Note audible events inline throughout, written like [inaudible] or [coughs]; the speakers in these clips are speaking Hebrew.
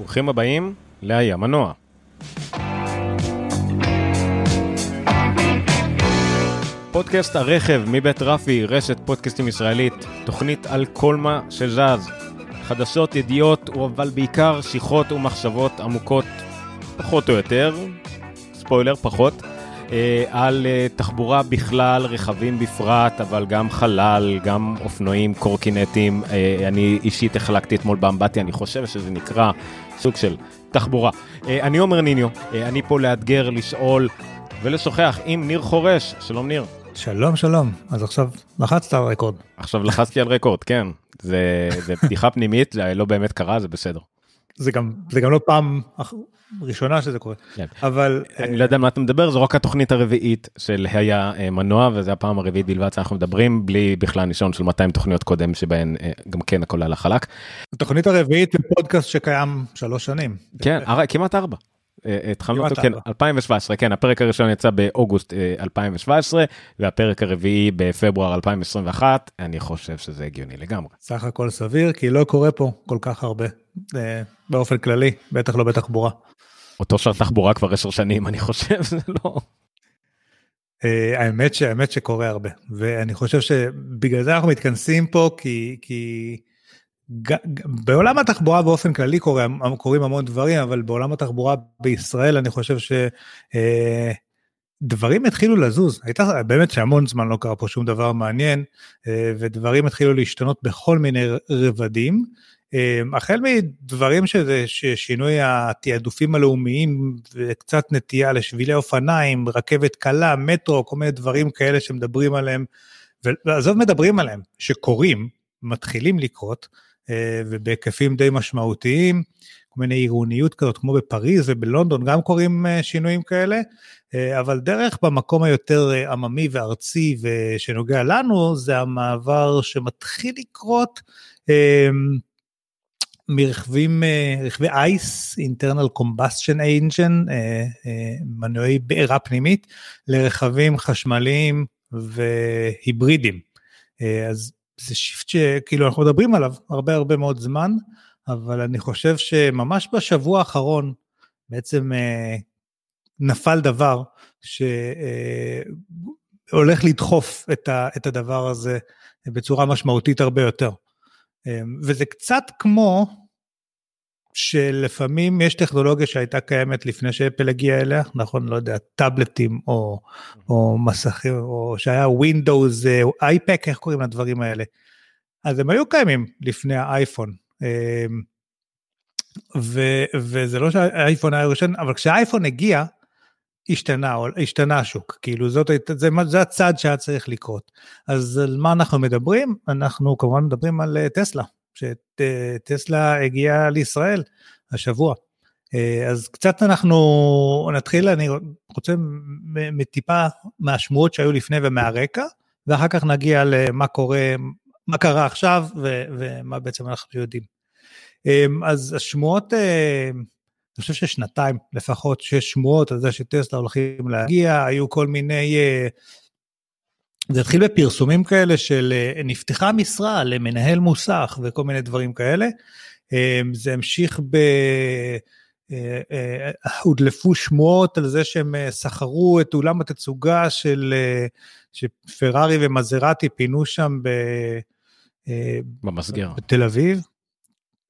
ברוכים הבאים ל"היה מנוע". פודקאסט הרכב מבית רפי, רשת פודקאסטים ישראלית, תוכנית על כל מה שזז. חדשות, ידיעות, אבל בעיקר שיחות ומחשבות עמוקות, פחות או יותר, ספוילר, פחות, על אה, תחבורה בכלל, רכבים בפרט, אבל גם חלל, גם אופנועים, קורקינטים. אה, אני אישית החלקתי אתמול באמבטיה, אני חושב שזה נקרא סוג של תחבורה. אני עומר ניניו, אני פה לאתגר, לשאול ולשוחח עם ניר חורש. שלום ניר. שלום שלום אז עכשיו לחצת על רקורד עכשיו לחצתי על רקורד כן זה, זה בדיחה פנימית זה לא באמת קרה זה בסדר. זה גם זה גם לא פעם ראשונה שזה קורה כן. אבל אני לא יודע מה אתה מדבר זו רק התוכנית הרביעית של היה אה, מנוע וזה הפעם הרביעית בלבד שאנחנו מדברים בלי בכלל ניסיון של 200 תוכניות קודם שבהן אה, גם כן הכל על החלק. התוכנית הרביעית בפודקאסט שקיים שלוש שנים. כן כמעט ארבע. התחלנו אותו, כן, 2017, כן, הפרק הראשון יצא באוגוסט 2017, והפרק הרביעי בפברואר 2021, אני חושב שזה הגיוני לגמרי. סך הכל סביר, כי לא קורה פה כל כך הרבה, באופן כללי, בטח לא בתחבורה. אותו שר תחבורה כבר עשר שנים אני חושב זה לא. Uh, האמת שהאמת שקורה הרבה ואני חושב שבגלל זה אנחנו מתכנסים פה כי כי בעולם התחבורה באופן כללי קורה, קורים המון דברים אבל בעולם התחבורה בישראל אני חושב שדברים אה, uh, התחילו לזוז הייתה באמת שהמון זמן לא קרה פה שום דבר מעניין uh, ודברים התחילו להשתנות בכל מיני רבדים. אמ, החל מדברים שזה שינוי התעדופים הלאומיים וקצת נטייה לשבילי אופניים, רכבת קלה, מטרו, כל מיני דברים כאלה שמדברים עליהם, ועזוב מדברים עליהם, שקורים, מתחילים לקרות, אה, ובהיקפים די משמעותיים, כל מיני עירוניות כזאת, כמו בפריז ובלונדון גם קורים אה, שינויים כאלה, אה, אבל דרך במקום היותר עממי וארצי ושנוגע לנו, זה המעבר שמתחיל לקרות. מרכבים, אה, רכבי אייס, internal combustion engine, אה, אה, מנועי בעירה פנימית, לרכבים חשמליים והיברידים. אז זה shift שכאילו אנחנו מדברים עליו הרבה הרבה מאוד זמן, אבל אני חושב שממש בשבוע האחרון בעצם נפל דבר שהולך לדחוף את הדבר הזה בצורה משמעותית הרבה יותר. וזה קצת כמו שלפעמים יש טכנולוגיה שהייתה קיימת לפני שאפל הגיעה אליה, נכון, לא יודע, טאבלטים או, או מסכים, או שהיה Windows, אייפק, איך קוראים לדברים האלה? אז הם היו קיימים לפני האייפון. אמ, ו, וזה לא שהאייפון היה ראשון, אבל כשהאייפון הגיע, השתנה, השתנה השוק, כאילו זאת, זה, זה הצעד שהיה צריך לקרות. אז על מה אנחנו מדברים? אנחנו כמובן מדברים על אה, טסלה. שטסלה הגיעה לישראל השבוע. אה, אז קצת אנחנו נתחיל, אני רוצה מטיפה מהשמועות שהיו לפני ומהרקע, ואחר כך נגיע למה קורה, מה קרה עכשיו ו- ומה בעצם אנחנו יודעים. אה, אז השמועות, אה, אני חושב ששנתיים לפחות, שיש שמועות על זה שטסלה הולכים להגיע, היו כל מיני זה התחיל בפרסומים כאלה של אה, נפתחה משרה למנהל מוסך וכל מיני דברים כאלה. אה, זה המשיך ב... אה, הודלפו שמועות על זה שהם סחרו את אולם התצוגה של שפרארי ומזרטי פינו שם ב... במסגר. בתל אביב.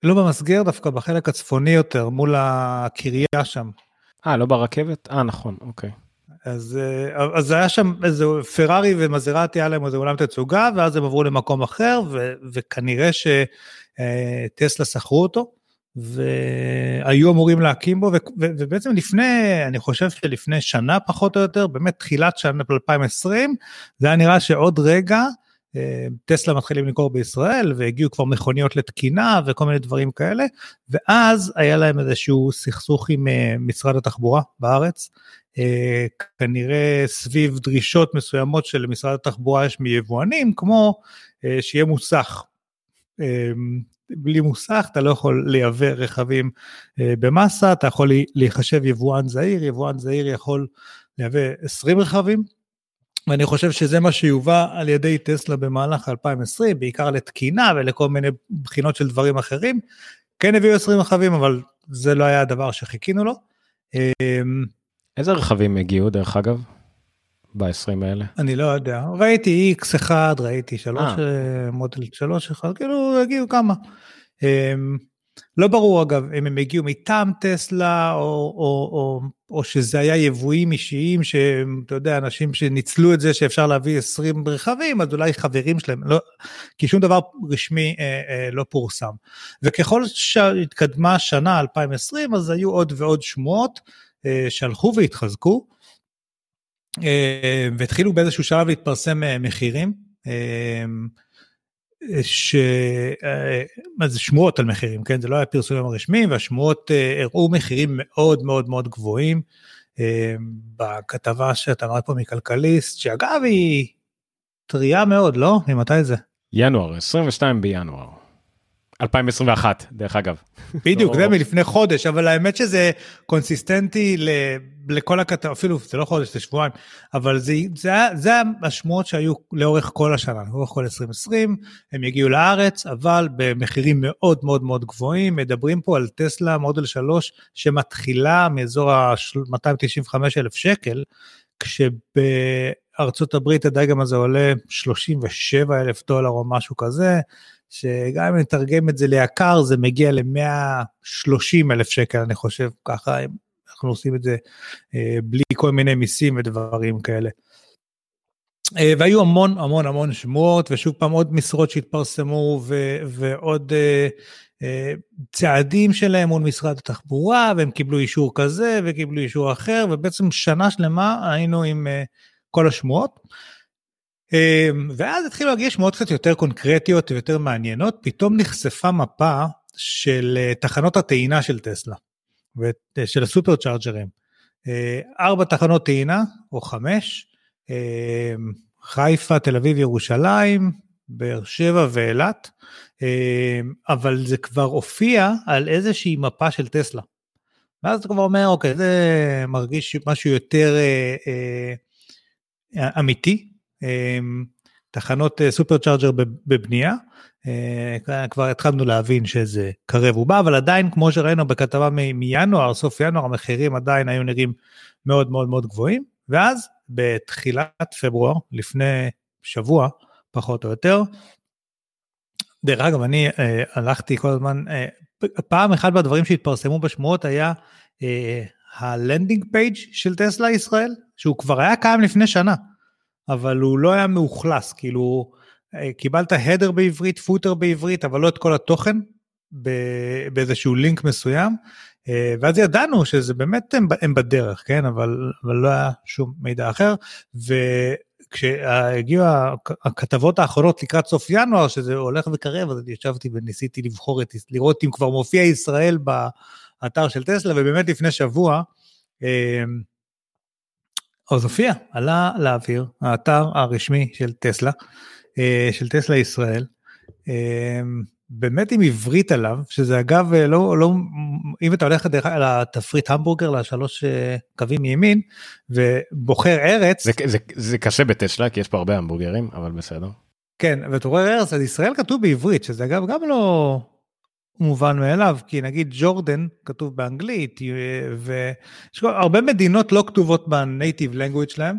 לא במסגר, דווקא בחלק הצפוני יותר, מול הקריה שם. אה, לא ברכבת? אה, נכון, אוקיי. אז, אה, אז היה שם איזה פרארי ומזרטי, היה להם איזה אולם תצוגה, ואז הם עברו למקום אחר, ו, וכנראה שטסלה שכרו אותו, והיו אמורים להקים בו, ו, ו, ובעצם לפני, אני חושב שלפני שנה פחות או יותר, באמת תחילת שנה 2020, זה היה נראה שעוד רגע, אה, טסלה מתחילים למכור בישראל והגיעו כבר מכוניות לתקינה וכל מיני דברים כאלה ואז היה להם איזשהו סכסוך עם אה, משרד התחבורה בארץ אה, כנראה סביב דרישות מסוימות שלמשרד התחבורה יש מיבואנים, כמו אה, שיהיה מוסך. אה, בלי מוסך אתה לא יכול לייבא רכבים במסה, אתה יכול להיחשב יבואן זעיר, יבואן זעיר יכול לייבא 20 רכבים, ואני חושב שזה מה שיובא על ידי טסלה במהלך 2020, בעיקר לתקינה ולכל מיני בחינות של דברים אחרים. כן הביאו 20 רכבים, אבל זה לא היה הדבר שחיכינו לו. איזה רכבים הגיעו דרך אגב? ב-20 האלה? אני לא יודע, ראיתי X1, ראיתי 3, מודל 3 אחד, כאילו הגיעו כמה. לא ברור אגב אם הם הגיעו מטעם טסלה או, או, או, או שזה היה יבואים אישיים שאתה יודע אנשים שניצלו את זה שאפשר להביא 20 רכבים אז אולי חברים שלהם לא כי שום דבר רשמי אה, אה, לא פורסם וככל שהתקדמה שנה 2020 אז היו עוד ועוד שמועות אה, שהלכו והתחזקו אה, והתחילו באיזשהו שלב להתפרסם אה, מחירים. אה, ש... אה, מה זה שמועות על מחירים, כן? זה לא היה פרסומים הרשמיים, והשמועות אה, הראו מחירים מאוד מאוד מאוד גבוהים. אה, בכתבה שאתה אמרת פה מכלכליסט, שאגב היא טריה מאוד, לא? ממתי זה? ינואר, 22 בינואר. 2021 דרך אגב. בדיוק, זה מלפני חודש, אבל האמת שזה קונסיסטנטי לכל הכתב, אפילו זה לא חודש, זה שבועיים, אבל זה, זה, זה השמועות שהיו לאורך כל השנה, לאורך כל 2020, הם יגיעו לארץ, אבל במחירים מאוד מאוד מאוד גבוהים, מדברים פה על טסלה מודל 3 שמתחילה מאזור ה-295 אלף שקל, כשבארצות הברית הדגם הזה עולה 37 אלף דולר או משהו כזה, שגם אם נתרגם את זה ליקר זה מגיע ל-130 אלף שקל אני חושב ככה אנחנו עושים את זה אה, בלי כל מיני מיסים ודברים כאלה. אה, והיו המון המון המון שמועות ושוב פעם עוד משרות שהתפרסמו ו- ועוד uh, צעדים שלהם מול משרד התחבורה והם קיבלו אישור כזה וקיבלו אישור אחר ובעצם שנה שלמה היינו עם כל השמועות. אמ, ואז התחילו להגיע שמועות קצת יותר קונקרטיות ויותר מעניינות, פתאום נחשפה מפה של אה, תחנות הטעינה של טסלה, אה, של הסופר צ'ארג'רים. אה, ארבע תחנות טעינה, או חמש, אמ, חיפה, תל אביב, ירושלים, באר שבע ואילת, אמ, אבל זה כבר הופיע על איזושהי מפה של טסלה. ואז אתה כבר אומר, אוקיי, זה מרגיש משהו יותר אה, אה, אמיתי, אמ, תחנות אה, סופר צ'ארג'ר בבנייה. אה, כבר התחלנו להבין שזה קרב ובא, אבל עדיין, כמו שראינו בכתבה מינואר, סוף ינואר, המחירים עדיין היו נראים מאוד מאוד מאוד גבוהים, ואז בתחילת פברואר, לפני שבוע, פחות או יותר, דרך אגב, אני אה, הלכתי כל הזמן, אה, פעם אחד מהדברים שהתפרסמו בשמועות היה אה, ה landing page של טסלה ישראל, שהוא כבר היה קיים לפני שנה. אבל הוא לא היה מאוכלס, כאילו אה, קיבלת header בעברית, footer בעברית, אבל לא את כל התוכן באיזשהו לינק מסוים, אה, ואז ידענו שזה באמת הם, בדרך, כן, אבל, אבל לא היה שום מידע אחר, וכשהגיעו הכתבות האחרונות לקראת סוף ינואר, שזה הולך וקרב, אז ישבתי וניסיתי לבחון את, לראות אם כבר מופיע ישראל באתר של טסלה, ובאמת לפני שבוע, אה, אז הופיע, עלה לאוויר, האתר הרשמי של טסלה, אה, של טסלה ישראל, אה, באמת עם עברית עליו, שזה אגב אה, לא, לא, אם אתה הולך דרך על התפריט המבורגר לשלוש קווים מימין, ובוחר ארץ. זה, זה, זה קשה בטסלה, כי יש פה הרבה המבורגרים, אבל בסדר. כן, ואתה רואה ארץ, אז ישראל כתוב בעברית, שזה אגב גם לא, מובן מאליו, כי נגיד ג'ורדן כתוב באנגלית, ויש הרבה מדינות לא כתובות בנייטיב לנגוויץ' שלהם,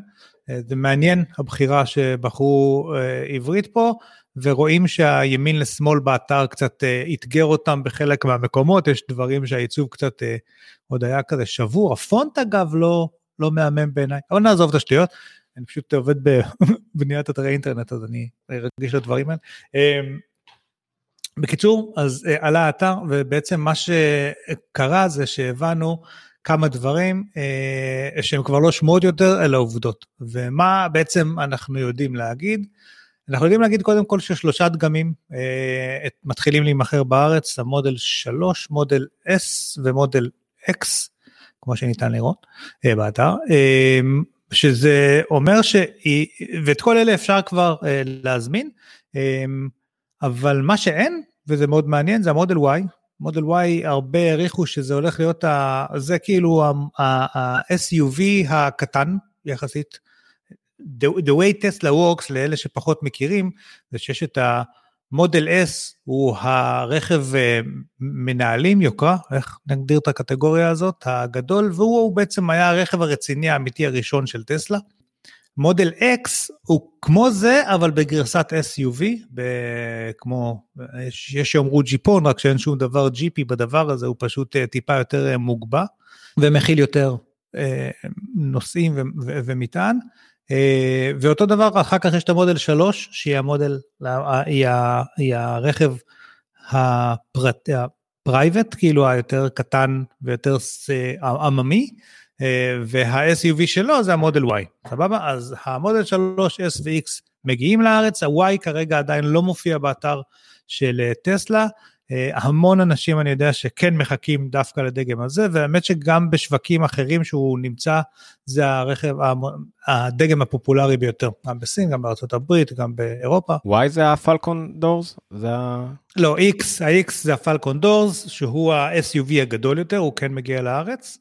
אה, זה מעניין הבחירה שבחרו אה, עברית פה, ורואים שהימין לשמאל באתר קצת אה, אתגר אותם בחלק מהמקומות, יש דברים שהעיצוב קצת עוד היה כזה שבור, הפונט אגב לא, לא מהמם בעיניי, אבל נעזוב את השטויות, אני פשוט עובד [laughs] בבניית אתרי אינטרנט אז אני רגיש לדברים האלה. בקיצור, אז uh, עלה האתר, ובעצם מה שקרה זה שהבנו כמה דברים uh, שהם כבר לא שמועות יותר, אלא עובדות. ומה בעצם אנחנו יודעים להגיד? אנחנו יודעים להגיד קודם כל ששלושה דגמים uh, מתחילים להימכר בארץ, המודל 3, מודל S ומודל X, כמו שניתן לראות uh, באתר. Uh, שזה אומר ש... ואת כל אלה אפשר כבר uh, להזמין. Uh, אבל מה שאין, וזה מאוד מעניין, זה המודל Y. מודל Y הרבה העריכו שזה הולך להיות, ה, זה כאילו ה-SUV הקטן יחסית. The, the way Tesla works לאלה שפחות מכירים, זה שיש את מודל S הוא הרכב מנהלים יוקרה, איך נגדיר את הקטגוריה הזאת, הגדול, והוא בעצם היה הרכב הרציני האמיתי הראשון של טסלה. מודל X הוא כמו זה, אבל בגרסת SUV, כמו, יש, שיאמרו ג'יפון, רק שאין שום דבר ג'יפי בדבר הזה, הוא פשוט אה, טיפה יותר אה, מוגבה, ומכיל יותר אה, נוסעים ו- ו- ומטען. ואותו דבר, אחר כך יש את המודל 3, שהיא המודל, היא, ה, היא הרכב הפרט, ה private, כאילו היותר קטן ויותר עממי. אה, וה-SUV שלו זה המודל Y, סבבה? אז המודל 3, S ו-X מגיעים לארץ, ה-Y כרגע עדיין לא מופיע באתר של אה, טסלה. אה, המון אנשים אני יודע שכן מחכים דווקא לדגם הזה, והאמת שגם בשווקים אחרים שהוא נמצא, זה הרכב, הדגם הפופולרי ביותר, גם בסין, גם בארצות הברית, גם באירופה. Y זה הפלקון דורס? זה ה... לא, X, ה-X זה הפלקון דורס, שהוא ה-SUV הגדול יותר, הוא כן מגיע לארץ.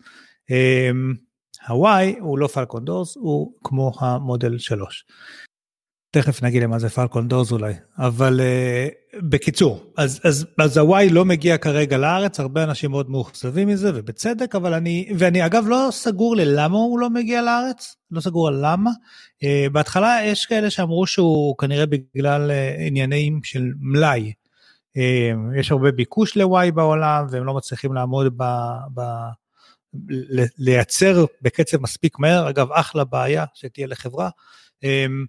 הוואי הוא לא פלקון דורס, הוא כמו המודל 3. תכף נגיד למה זה פלקון דורס אולי, אבל uh, בקיצור, אז, אז, אז הוואי לא מגיע כרגע לארץ, הרבה אנשים מאוד מאוכזבים מזה, ובצדק, אבל אני, ואני אגב לא סגור ללמה הוא לא מגיע לארץ, לא סגור על למה. Uh, בהתחלה יש כאלה שאמרו שהוא כנראה בגלל uh, עניינים של מלאי. Uh, יש הרבה ביקוש לוואי בעולם, והם לא מצליחים לעמוד ב... ב לייצר בקצב מספיק מהר, אגב אחלה בעיה שתהיה לחברה, אמ,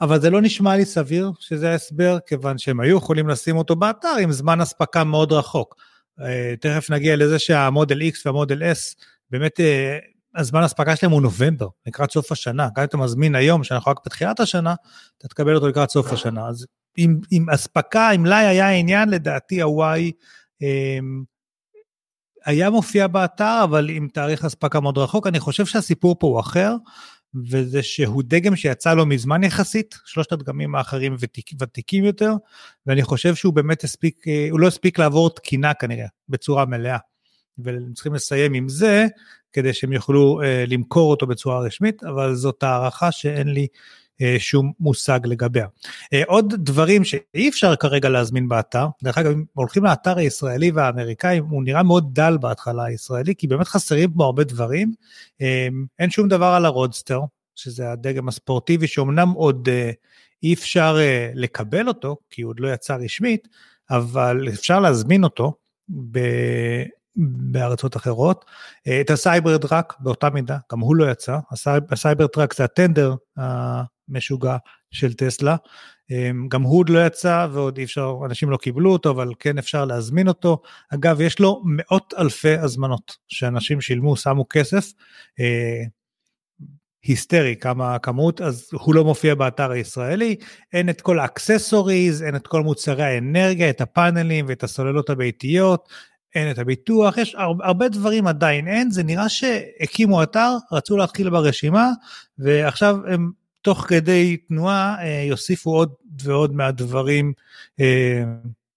אבל זה לא נשמע לי סביר שזה ההסבר, כיוון שהם היו יכולים לשים אותו באתר עם זמן אספקה מאוד רחוק. אה, תכף נגיע לזה שהמודל X והמודל S, באמת אה, הזמן האספקה שלהם הוא נובמבר, לקראת סוף השנה. גם אם אתה מזמין היום, שאנחנו רק בתחילת השנה, אתה תקבל אותו לקראת סוף השנה. אז עם אספקה, אם מלאי היה עניין, לדעתי ה-Y היה מופיע באתר, אבל עם תאריך אספקה מאוד רחוק. אני חושב שהסיפור פה הוא אחר, וזה שהוא דגם שיצא לו מזמן יחסית, שלושת הדגמים האחרים ותיק, ותיקים יותר, ואני חושב שהוא באמת הספיק, אה, הוא לא הספיק לעבור תקינה כנראה, בצורה מלאה. והם צריכים לסיים עם זה, כדי שהם יוכלו אה, למכור אותו בצורה רשמית, אבל זאת הערכה שאין לי שום מושג לגביה. אה, עוד דברים שאי אפשר כרגע להזמין באתר, דרך אגב, אם הולכים לאתר הישראלי והאמריקאי, הוא נראה מאוד דל בהתחלה הישראלי, כי באמת חסרים בו הרבה דברים. אה, אין שום דבר על ה roadster, שזה הדגם הספורטיבי, שאומנם עוד אי אפשר לקבל אותו, כי הוא עוד לא יצא רשמית, אבל אפשר להזמין אותו. ב... בארצות אחרות. את ה Cybertruck באותה מידה, גם הוא לא יצא, ה Cybertruck זה הטנדר משוגע של טסלה. אמ, גם הוא עוד לא יצא ועוד אי אפשר, אנשים לא קיבלו אותו, אבל כן אפשר להזמין אותו. אגב, יש לו מאות אלפי הזמנות שאנשים שילמו, שמו כסף. אה, היסטרי כמה כמות, אז הוא לא מופיע באתר הישראלי, אין את כל ה accessories, אין את כל מוצרי האנרגיה, את הפאנלים ואת הסוללות הביתיות, אין את הביטוח, יש הרבה דברים עדיין אין, זה נראה שהקימו אתר, רצו להתחיל ברשימה, ועכשיו הם תוך כדי תנועה אה, יוסיפו עוד ועוד מהדברים אה,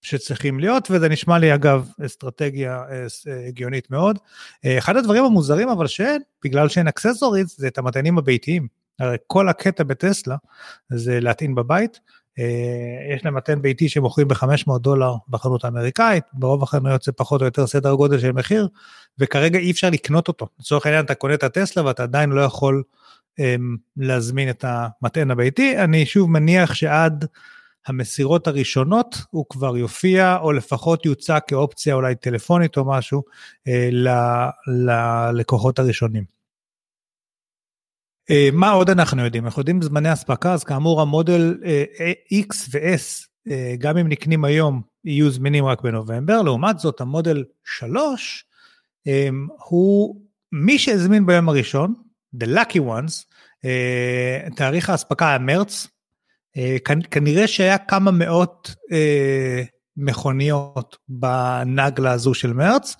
שצריכים להיות, וזה נשמע לי אגב אסטרטגיה אה, הגיונית מאוד. אחד הדברים המוזרים אבל שאין, בגלל שאין אקססוריז, זה את המטענים הביתיים. הרי כל הקטע בטסלה זה להטעין בבית. יש להם מטען ביתי שמוכרים ב-500 דולר בחנות האמריקאית, ברוב החנויות זה פחות או יותר סדר גודל של מחיר, וכרגע אי אפשר לקנות אותו. לצורך העניין אתה קונה את הטסלה ואתה עדיין לא יכול אמ, להזמין את המטען הביתי. אני שוב מניח שעד המסירות הראשונות הוא כבר יופיע, או לפחות יוצע כאופציה אולי טלפונית או משהו אה, ללקוחות הראשונים. אה, מה עוד אנחנו יודעים? אנחנו יודעים זמני אספקה, אז כאמור המודל אה, X ו-S, גם אם נקנים היום, יהיו זמינים רק בנובמבר, לעומת זאת המודל 3, הוא מי שהזמין ביום הראשון, The Lucky Ones, תאריך האספקה היה מרץ, כנראה שהיה כמה מאות מכוניות בנגלה הזו של מרץ,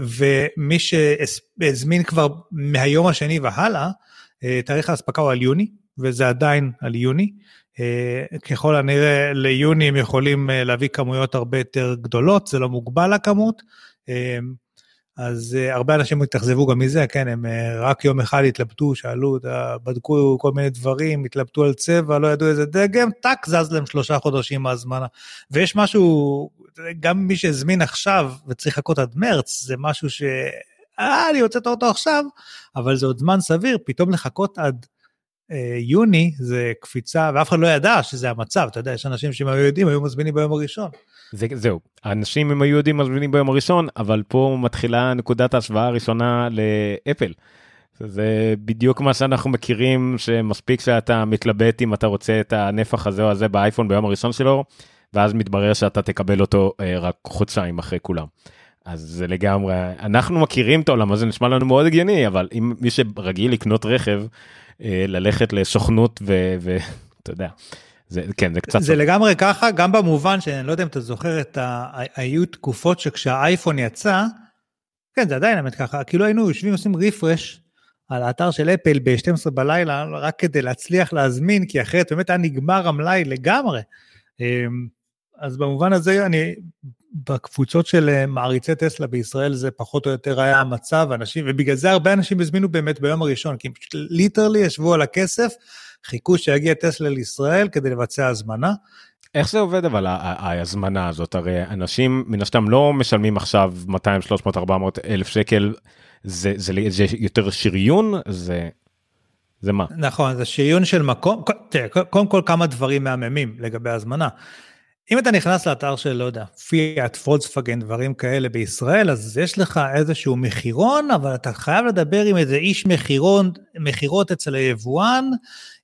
ומי שהזמין כבר מהיום השני והלאה, תאריך האספקה הוא על יוני, וזה עדיין על יוני. Uh, ככל הנראה ליוני הם יכולים uh, להביא כמויות הרבה יותר גדולות, זה לא מוגבל לכמות. אז הרבה אנשים התאכזבו גם מזה, כן, הם רק יום אחד התלבטו, שאלו, בדקו כל מיני דברים, התלבטו על צבע, לא ידעו איזה דגם, טאק, זז להם שלושה חודשים מהזמנה. ויש משהו, גם מי שהזמין עכשיו וצריך לחכות עד מרץ, זה משהו ש... אה, אני רוצה אותו עכשיו, אבל זה עוד זמן סביר, פתאום לחכות עד אה, יוני זה קפיצה, ואף אחד לא ידע שזה המצב, אתה יודע, יש אנשים שאם היו יודעים, היו מזמינים ביום הראשון. זה, זהו, האנשים הם היו יודעים מזמינים ביום הראשון, אבל פה מתחילה נקודת ההשוואה הראשונה לאפל. זה בדיוק מה שאנחנו מכירים, שמספיק שאתה מתלבט אם אתה רוצה את הנפח הזה או הזה באייפון ביום הראשון שלו, ואז מתברר שאתה תקבל אותו אה, רק חודשיים אחרי כולם. אז זה לגמרי, אנחנו מכירים את העולם הזה, נשמע לנו מאוד הגיוני, אבל אם מי שרגיל לקנות רכב, אה, ללכת לסוכנות ואתה יודע. זה כן זה קצת זה לגמרי ככה גם במובן שאני לא יודע אם אתה זוכר את ה... היו תקופות שכשהאייפון יצא כן זה עדיין באמת ככה כאילו היינו יושבים עושים רפרש על האתר של אפל ב-12 בלילה רק כדי להצליח להזמין כי אחרת באמת היה נגמר המלאי לגמרי. אמ, אז במובן הזה אני בקבוצות של אה, מעריצי טסלה בישראל זה פחות או יותר היה המצב, אנשים, ובגלל זה הרבה אנשים הזמינו באמת ביום הראשון, כי הם פשוט ליטרלי ישבו על הכסף, חיכו שיגיע טסלה לישראל כדי לבצע הזמנה. איך זה עובד אבל ההזמנה הזאת? הרי אנשים מן הסתם לא משלמים עכשיו 200 300 400 אלף שקל. זה זה, זה יותר שריון? זה זה מה? נכון זה שריון של מקום. תראה קודם כל כמה דברים מהממים לגבי הזמנה. אם אתה נכנס לאתר של, לא יודע, פיאט, פולקסווגן, דברים כאלה בישראל, אז יש לך איזשהו מחירון, אבל אתה חייב לדבר עם איזה איש מחירון, מחירות אצל היבואן,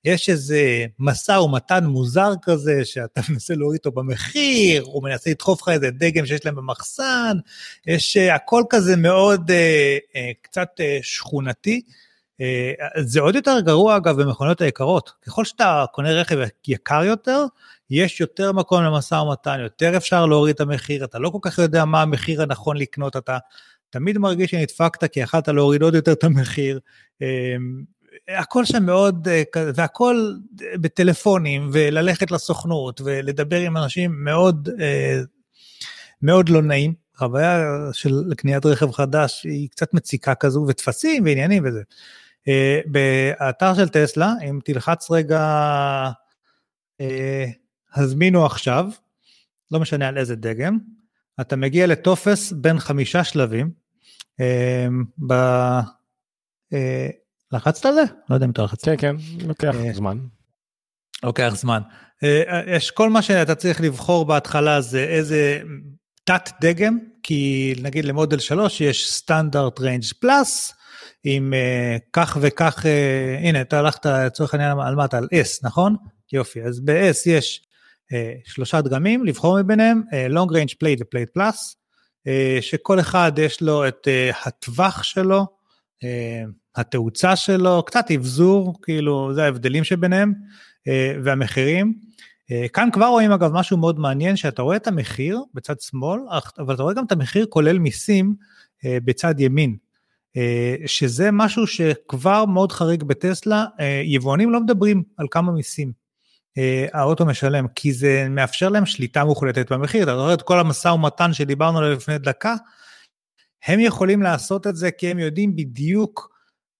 יש איזה משא ומתן מוזר כזה, שאתה [laughs] מנסה להוריד אותו במחיר, הוא מנסה לדחוף לך איזה דגם שיש להם במחסן, יש uh, הכל כזה מאוד uh, uh, קצת uh, שכונתי. Uh, זה עוד יותר גרוע אגב במכוניות היקרות, ככל שאתה קונה רכב יקר יותר, יש יותר מקום למשא ומתן, יותר אפשר להוריד את המחיר, אתה לא כל כך יודע מה המחיר הנכון לקנות, אתה תמיד מרגיש שנדפקת כי יכלת להוריד עוד יותר את המחיר. אמ, הכל שם מאוד, אה, והכל בטלפונים, וללכת לסוכנות, ולדבר עם אנשים מאוד, אה, מאוד לא נעים. חוויה של קניית רכב חדש היא קצת מציקה כזו, וטפסים ועניינים וזה. אה, באתר של טסלה, אם תלחץ רגע הזמינו עכשיו, לא משנה על איזה דגם, אתה מגיע לטופס בין חמישה שלבים, אה, ב... אה, לחצת על זה? לא יודע אם אתה לחצת. כן, כן, לוקח אה, זמן. לוקח זמן. יש כל מה שאתה צריך לבחור בהתחלה זה איזה תת דגם, כי נגיד למודל 3 יש Standard Range Plus, עם כך וכך, הנה, אתה הלכת לצורך העניין על מה אתה? על S, נכון? יופי, אז ב-S יש אה, שלושה דגמים, לבחור מביניהם, אה, long range plate ו-plate plus, אה, שכל אחד יש לו את הטווח שלו, התאוצה שלו, קצת אבזור, כאילו זה ההבדלים שביניהם, והמחירים. כאן כבר רואים אגב משהו מאוד מעניין, שאתה רואה את המחיר בצד שמאל, אבל אתה רואה גם את המחיר כולל מיסים בצד ימין. שזה משהו שכבר מאוד חריג בטסלה, יבואנים לא מדברים על כמה מיסים. אה, האוטו משלם, כי זה מאפשר להם שליטה מוחלטת במחיר. אתה זוכר את כל המשא ומתן שדיברנו עליו לפני דקה? הם יכולים לעשות את זה כי הם יודעים בדיוק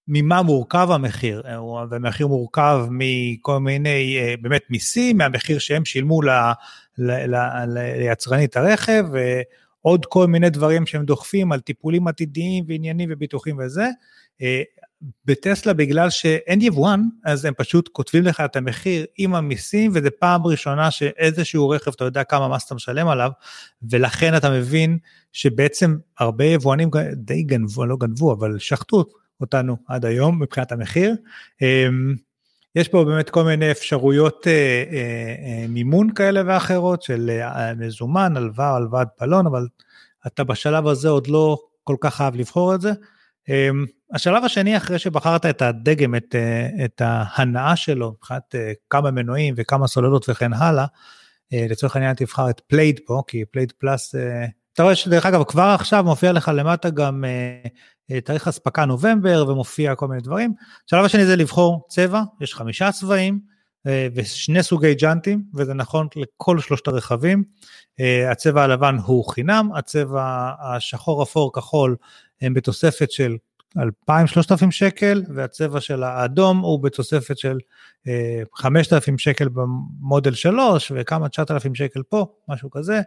ממה מורכב המחיר, אה, והמחיר מורכב מכל מיני אה, באמת מיסים, מהמחיר שהם שילמו ל, ל, ל, ל, ליצרנית הרכב, ועוד כל מיני דברים שהם דוחפים על טיפולים עתידיים ועניינים וביטוחים וזה. בטסלה בגלל שאין יבואן, אז הם פשוט כותבים לך את המחיר עם המיסים, וזה פעם ראשונה שאיזשהו רכב, אתה יודע כמה מס אתה משלם עליו, ולכן אתה מבין שבעצם הרבה יבואנים די גנבו, לא גנבו, אבל שחטו אותנו עד היום מבחינת המחיר. אמ, יש פה באמת כל מיני אפשרויות אה, אה, אה, מימון כאלה ואחרות של מזומן, הלוואה, הלוואת בלון, אבל אתה בשלב הזה עוד לא כל כך חייב לבחור את זה. אמ, השלב השני אחרי שבחרת את הדגם, את, אה, את ההנעה שלו, מבחינת אה, כמה מנועים וכמה סוללות וכן הלאה, אה, לצורך העניין תבחר את Plaid פה, כי Plaid Plus, אתה רואה שדרך אגב כבר עכשיו מופיע לך למטה גם תאריך אספקה נובמבר ומופיע כל מיני דברים. השלב השני זה לבחור צבע, יש חמישה צבעים, ושני סוגי ג'אנטים, וזה נכון לכל שלושת הרכבים. הצבע הלבן הוא חינם, הצבע השחור, אפור, כחול הם בתוספת של 2,000-3,000 שקל, והצבע של האדום הוא בתוספת של 5,000 שקל במודל 3 וכמה 9,000 שקל פה, משהו כזה.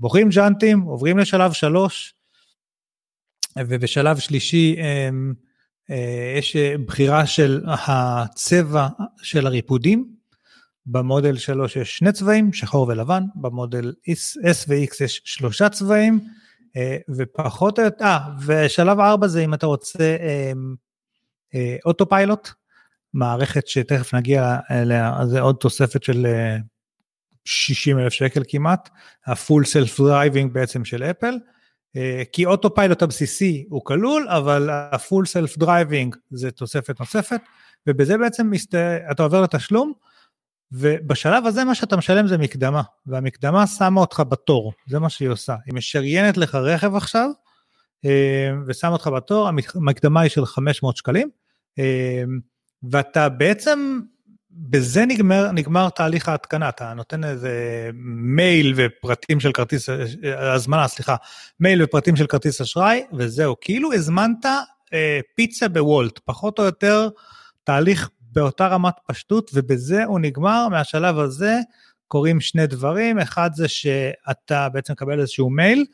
בוחרים ג'אנטים, עוברים לשלב 3, ובשלב שלישי אה, יש אה, בחירה של הצבע של הריפודים. במודל 3 יש שני צבעים, שחור ולבן, ב Model S ו-X יש שלושה צבעים, אה, ופחות או יותר, אה, ושלב 4 זה אם אתה רוצה Autopilot, מערכת שתכף נגיע אליה, זה עוד תוספת של 60 אלף שקל כמעט, ה Full Self Driving בעצם של אפל. אה, כי Autopilot הבסיסי הוא כלול, אבל ה Full Self Driving זה תוספת נוספת, ובזה בעצם מסת... אתה עובר לתשלום, ובשלב הזה מה שאתה משלם זה מקדמה, והמקדמה שמה אותך בתור, זה מה שהיא עושה. היא משריינת לך רכב עכשיו, אה, ושמה אותך בתור, המקדמה היא של 500 שקלים, אה, ואתה בעצם בזה נגמר, נגמר תהליך ההתקנה, אתה נותן איזה מייל ופרטים של כרטיס, הזמנה, סליחה, מייל ופרטים של כרטיס אשראי, וזהו, כאילו הזמנת אה, פיצה בוולט, פחות או יותר תהליך באותה רמת פשטות, ובזה הוא נגמר, מהשלב הזה קורים שני דברים, אחד זה שאתה בעצם מקבל איזשהו מייל,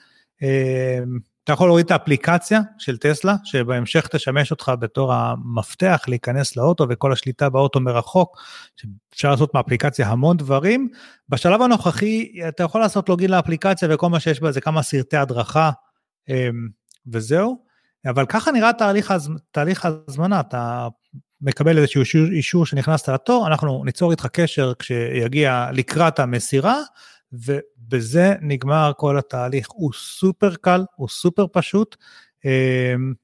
אה, אתה יכול להוריד את האפליקציה של טסלה, שבהמשך תשמש אותך בתור המפתח להיכנס לאוטו וכל השליטה באוטו מרחוק, שאפשר לעשות מאפליקציה המון דברים. בשלב הנוכחי אתה יכול לעשות לוגין לאפליקציה וכל מה שיש בה זה כמה סרטי הדרכה אמ, וזהו, אבל ככה נראה תהליך. תהליך ההזמנה, אתה מקבל איזשהו אישור, אישור שנכנסת לתור, אנחנו ניצור איתך קשר כשיגיע לקראת המסירה, ובזה נגמר כל התהליך. הוא סופר קל, הוא סופר פשוט, אמ,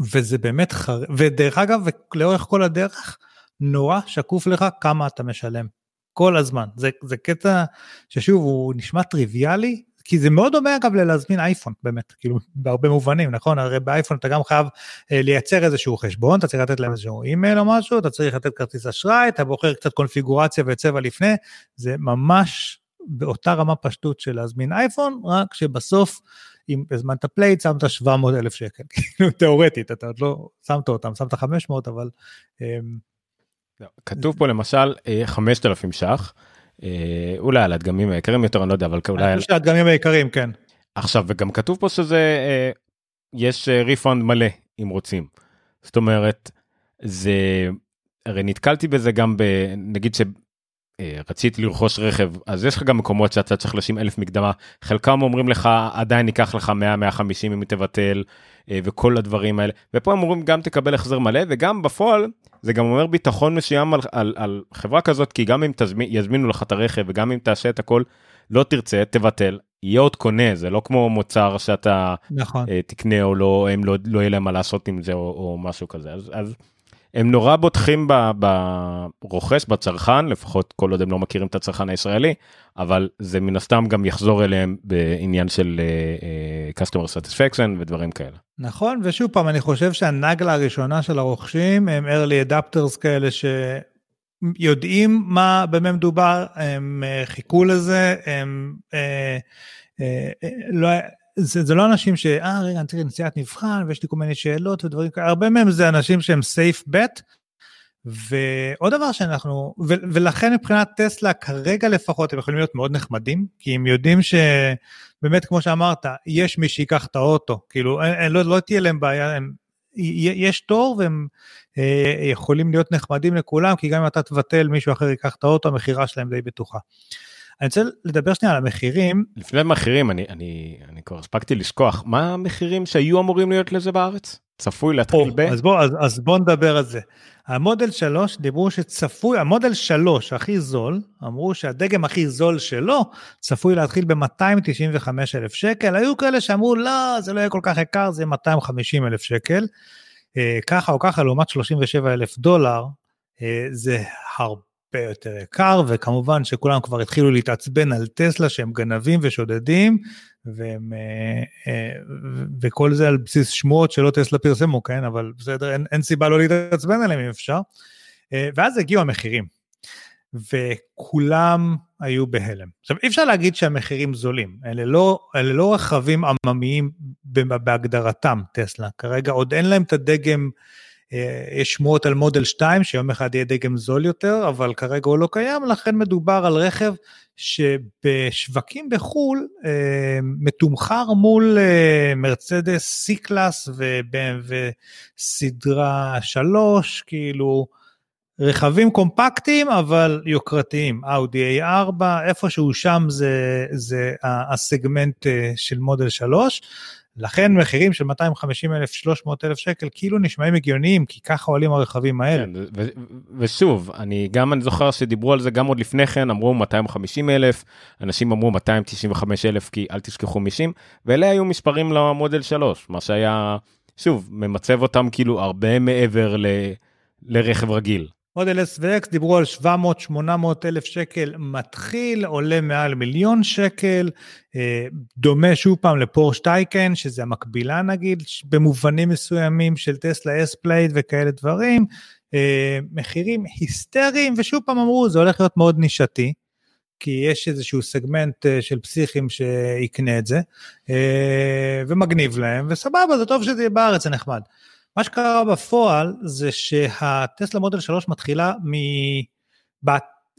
וזה באמת חר... ודרך אגב, לאורך כל הדרך, נורא שקוף לך כמה אתה משלם. כל הזמן. זה, זה קטע ששוב, הוא נשמע טריוויאלי, כי זה מאוד דומה אגב ללהזמין אייפון באמת, כאילו בהרבה מובנים, נכון? הרי באייפון אתה גם חייב אה, לייצר איזשהו חשבון, אתה צריך לתת להם איזשהו אימייל או משהו, אתה צריך לתת כרטיס אשראי, אתה בוחר קצת קונפיגורציה וצבע לפני, זה ממש באותה רמה פשטות של להזמין אייפון, רק שבסוף, אם הזמנת Plaid, שמת 700 אלף שקל, [laughs] כאילו תיאורטית, אתה עוד לא שמת אותם, שמת 500, אבל... אמ, כתוב פה למשל 5,000 אה, ש"ח, אולי על הדגמים היקרים יותר, אני לא יודע, אבל אולי... אני חושב שהדגמים היקרים, כן. עכשיו, וגם כתוב פה שזה, אה, יש ריפאונד מלא, אם רוצים. זאת אומרת, זה, הרי נתקלתי בזה גם ב... נגיד ש... אה, רציתי לרכוש רכב אז יש לך גם מקומות שאתה צריך לשים אלף מקדמה חלקם אומרים לך עדיין ייקח לך 100 150 אם תבטל אה, וכל הדברים האלה ופה הם אומרים גם תקבל החזר מלא וגם בפועל זה גם אומר ביטחון מסוים על, על, על חברה כזאת כי גם אם תזמין יזמינו לך את הרכב וגם אם תעשה את הכל לא תרצה תבטל יהיה עוד קונה זה לא כמו מוצר שאתה נכון. uh, תקנה או לא הם לא לא יהיה להם מה לעשות עם זה או, או משהו כזה אז. אז הם נורא בוטחים ברוכש, בצרכן, לפחות כל עוד הם לא מכירים את הצרכן הישראלי, אבל זה מן הסתם גם יחזור אליהם בעניין של uh, customer satisfaction ודברים כאלה. נכון, ושוב פעם, אני חושב שהנגלה הראשונה של הרוכשים הם early adapters כאלה שיודעים מה, במה מדובר, הם uh, חיכו לזה, הם... Uh, uh, לא, זה, זה לא אנשים ש... אה, רגע, אני צריך נסיעת מבחן ויש לי כל מיני שאלות ודברים כאלה, הרבה מהם זה אנשים שהם safe bet. ועוד דבר שאנחנו, ו, ולכן מבחינת טסלה כרגע לפחות הם יכולים להיות מאוד נחמדים, כי הם יודעים שבאמת כמו שאמרת, יש מי שיקח את האוטו, כאילו אין, אין, לא, לא תהיה להם בעיה, הם, יש תור והם אה, יכולים להיות נחמדים לכולם, כי גם אם אתה תבטל מישהו אחר ייקח את האוטו, המכירה שלהם די בטוחה. אני רוצה לדבר שנייה על המחירים. לפני המחירים אני אני אני כבר הספקתי לשכוח מה המחירים שהיו אמורים להיות לזה בארץ צפוי להתחיל ב... אז בוא אז, אז בוא נדבר על זה. המודל 3 דיברו שצפוי המודל 3 הכי זול אמרו שהדגם הכי זול שלו צפוי להתחיל ב-295 אלף שקל היו כאלה שאמרו לא זה לא יהיה כל כך יקר זה 250 אלף שקל. אה, ככה או ככה לעומת 37 אלף דולר אה, זה הרבה. הרבה יותר יקר, וכמובן שכולם כבר התחילו להתעצבן על טסלה שהם גנבים ושודדים, והם, אה, אה, וכל זה על בסיס שמועות שלא טסלה פרסמו, כן? אבל בסדר, אין, אין סיבה לא להתעצבן עליהם אם אפשר. ואז הגיעו המחירים. וכולם היו בהלם. עכשיו אי אפשר להגיד שהמחירים זולים, אלה לא, אלה לא רכבים עממיים בהגדרתם טסלה, כרגע עוד אין להם את הדגם, אה, יש שמועות על מודל 2 שיום אחד יהיה דגם זול יותר, אבל כרגע הוא לא קיים, לכן מדובר על רכב שבשווקים בחו"ל אה, מתומחר מול אה, מרצדס C-קלאס וסדרה 3, כאילו, רכבים קומפקטיים אבל יוקרתיים, אאודי A4, איפשהו שם זה, זה הסגמנט אה, של מודל 3, לכן מחירים של 250 אלף, 300 אלף שקל כאילו נשמעים הגיוניים, כי ככה עולים הרכבים האלה. כן, ו- ושוב, אני גם אני זוכר שדיברו על זה גם עוד לפני כן, אמרו 250 אלף, אנשים אמרו 295 אלף כי אל תשכחו מישים, ואלה היו מספרים למודל 3, מה שהיה, שוב, ממצב אותם כאילו הרבה מעבר ל... לרכב רגיל. מודל S ו-X דיברו על 700-800 אלף שקל מתחיל, עולה מעל מיליון שקל, אה, דומה שוב פעם ל Porsche Taycan, שזה המקבילה נגיד, במובנים מסוימים של טסלה S Plaid וכאלה דברים, אה, מחירים היסטריים, ושוב פעם אמרו, זה הולך להיות מאוד נישתי. כי יש איזשהו סגמנט אה, של פסיכים שיקנה את זה, ומגניב להם, וסבבה, זה טוב שזה יהיה בארץ, זה נחמד. מה שקרה בפועל זה שהטסלה מודל 3 מתחילה מ...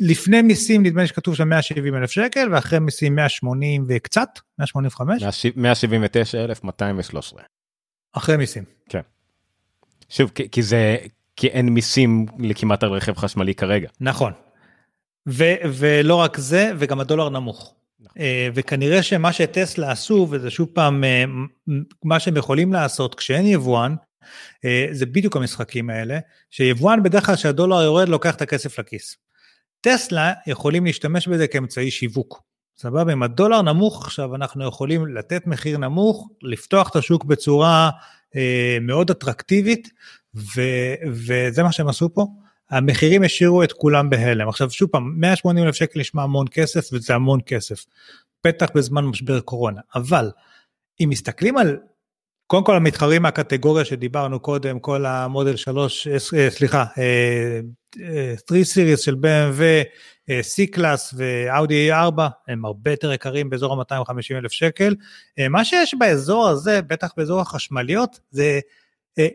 לפני מיסים נדמה לי שכתוב שם 170 אלף שקל ואחרי מיסים 180 וקצת 185 179 אלף 213 אחרי מיסים כן. שוב כי, כי זה כי אין מיסים לכמעט על רכב חשמלי כרגע נכון ו, ולא רק זה וגם הדולר נמוך. נכון. אה, וכנראה שמה שטסלה עשו וזה שוב פעם אה, מה שהם יכולים לעשות כשאין יבואן זה בדיוק המשחקים האלה, שיבואן בדרך כלל כשהדולר יורד לוקח את הכסף לכיס. טסלה יכולים להשתמש בזה כאמצעי שיווק. סבבה, אם הדולר נמוך עכשיו אנחנו יכולים לתת מחיר נמוך, לפתוח את השוק בצורה אה, מאוד אטרקטיבית, ו, וזה מה שהם עשו פה. המחירים השאירו את כולם בהלם. עכשיו שוב פעם, 180 אלף שקל נשמע המון כסף וזה המון כסף. בטח בזמן משבר קורונה. אבל אם מסתכלים על קודם כל המתחרים מהקטגוריה שדיברנו קודם, כל המודל 3, אה, סליחה, 3 אה, סיריס אה, של BMW, C-Class ואאודי A4, הם הרבה יותר יקרים באזור ה-250 אלף שקל. מה שיש באזור הזה, בטח באזור החשמליות, זה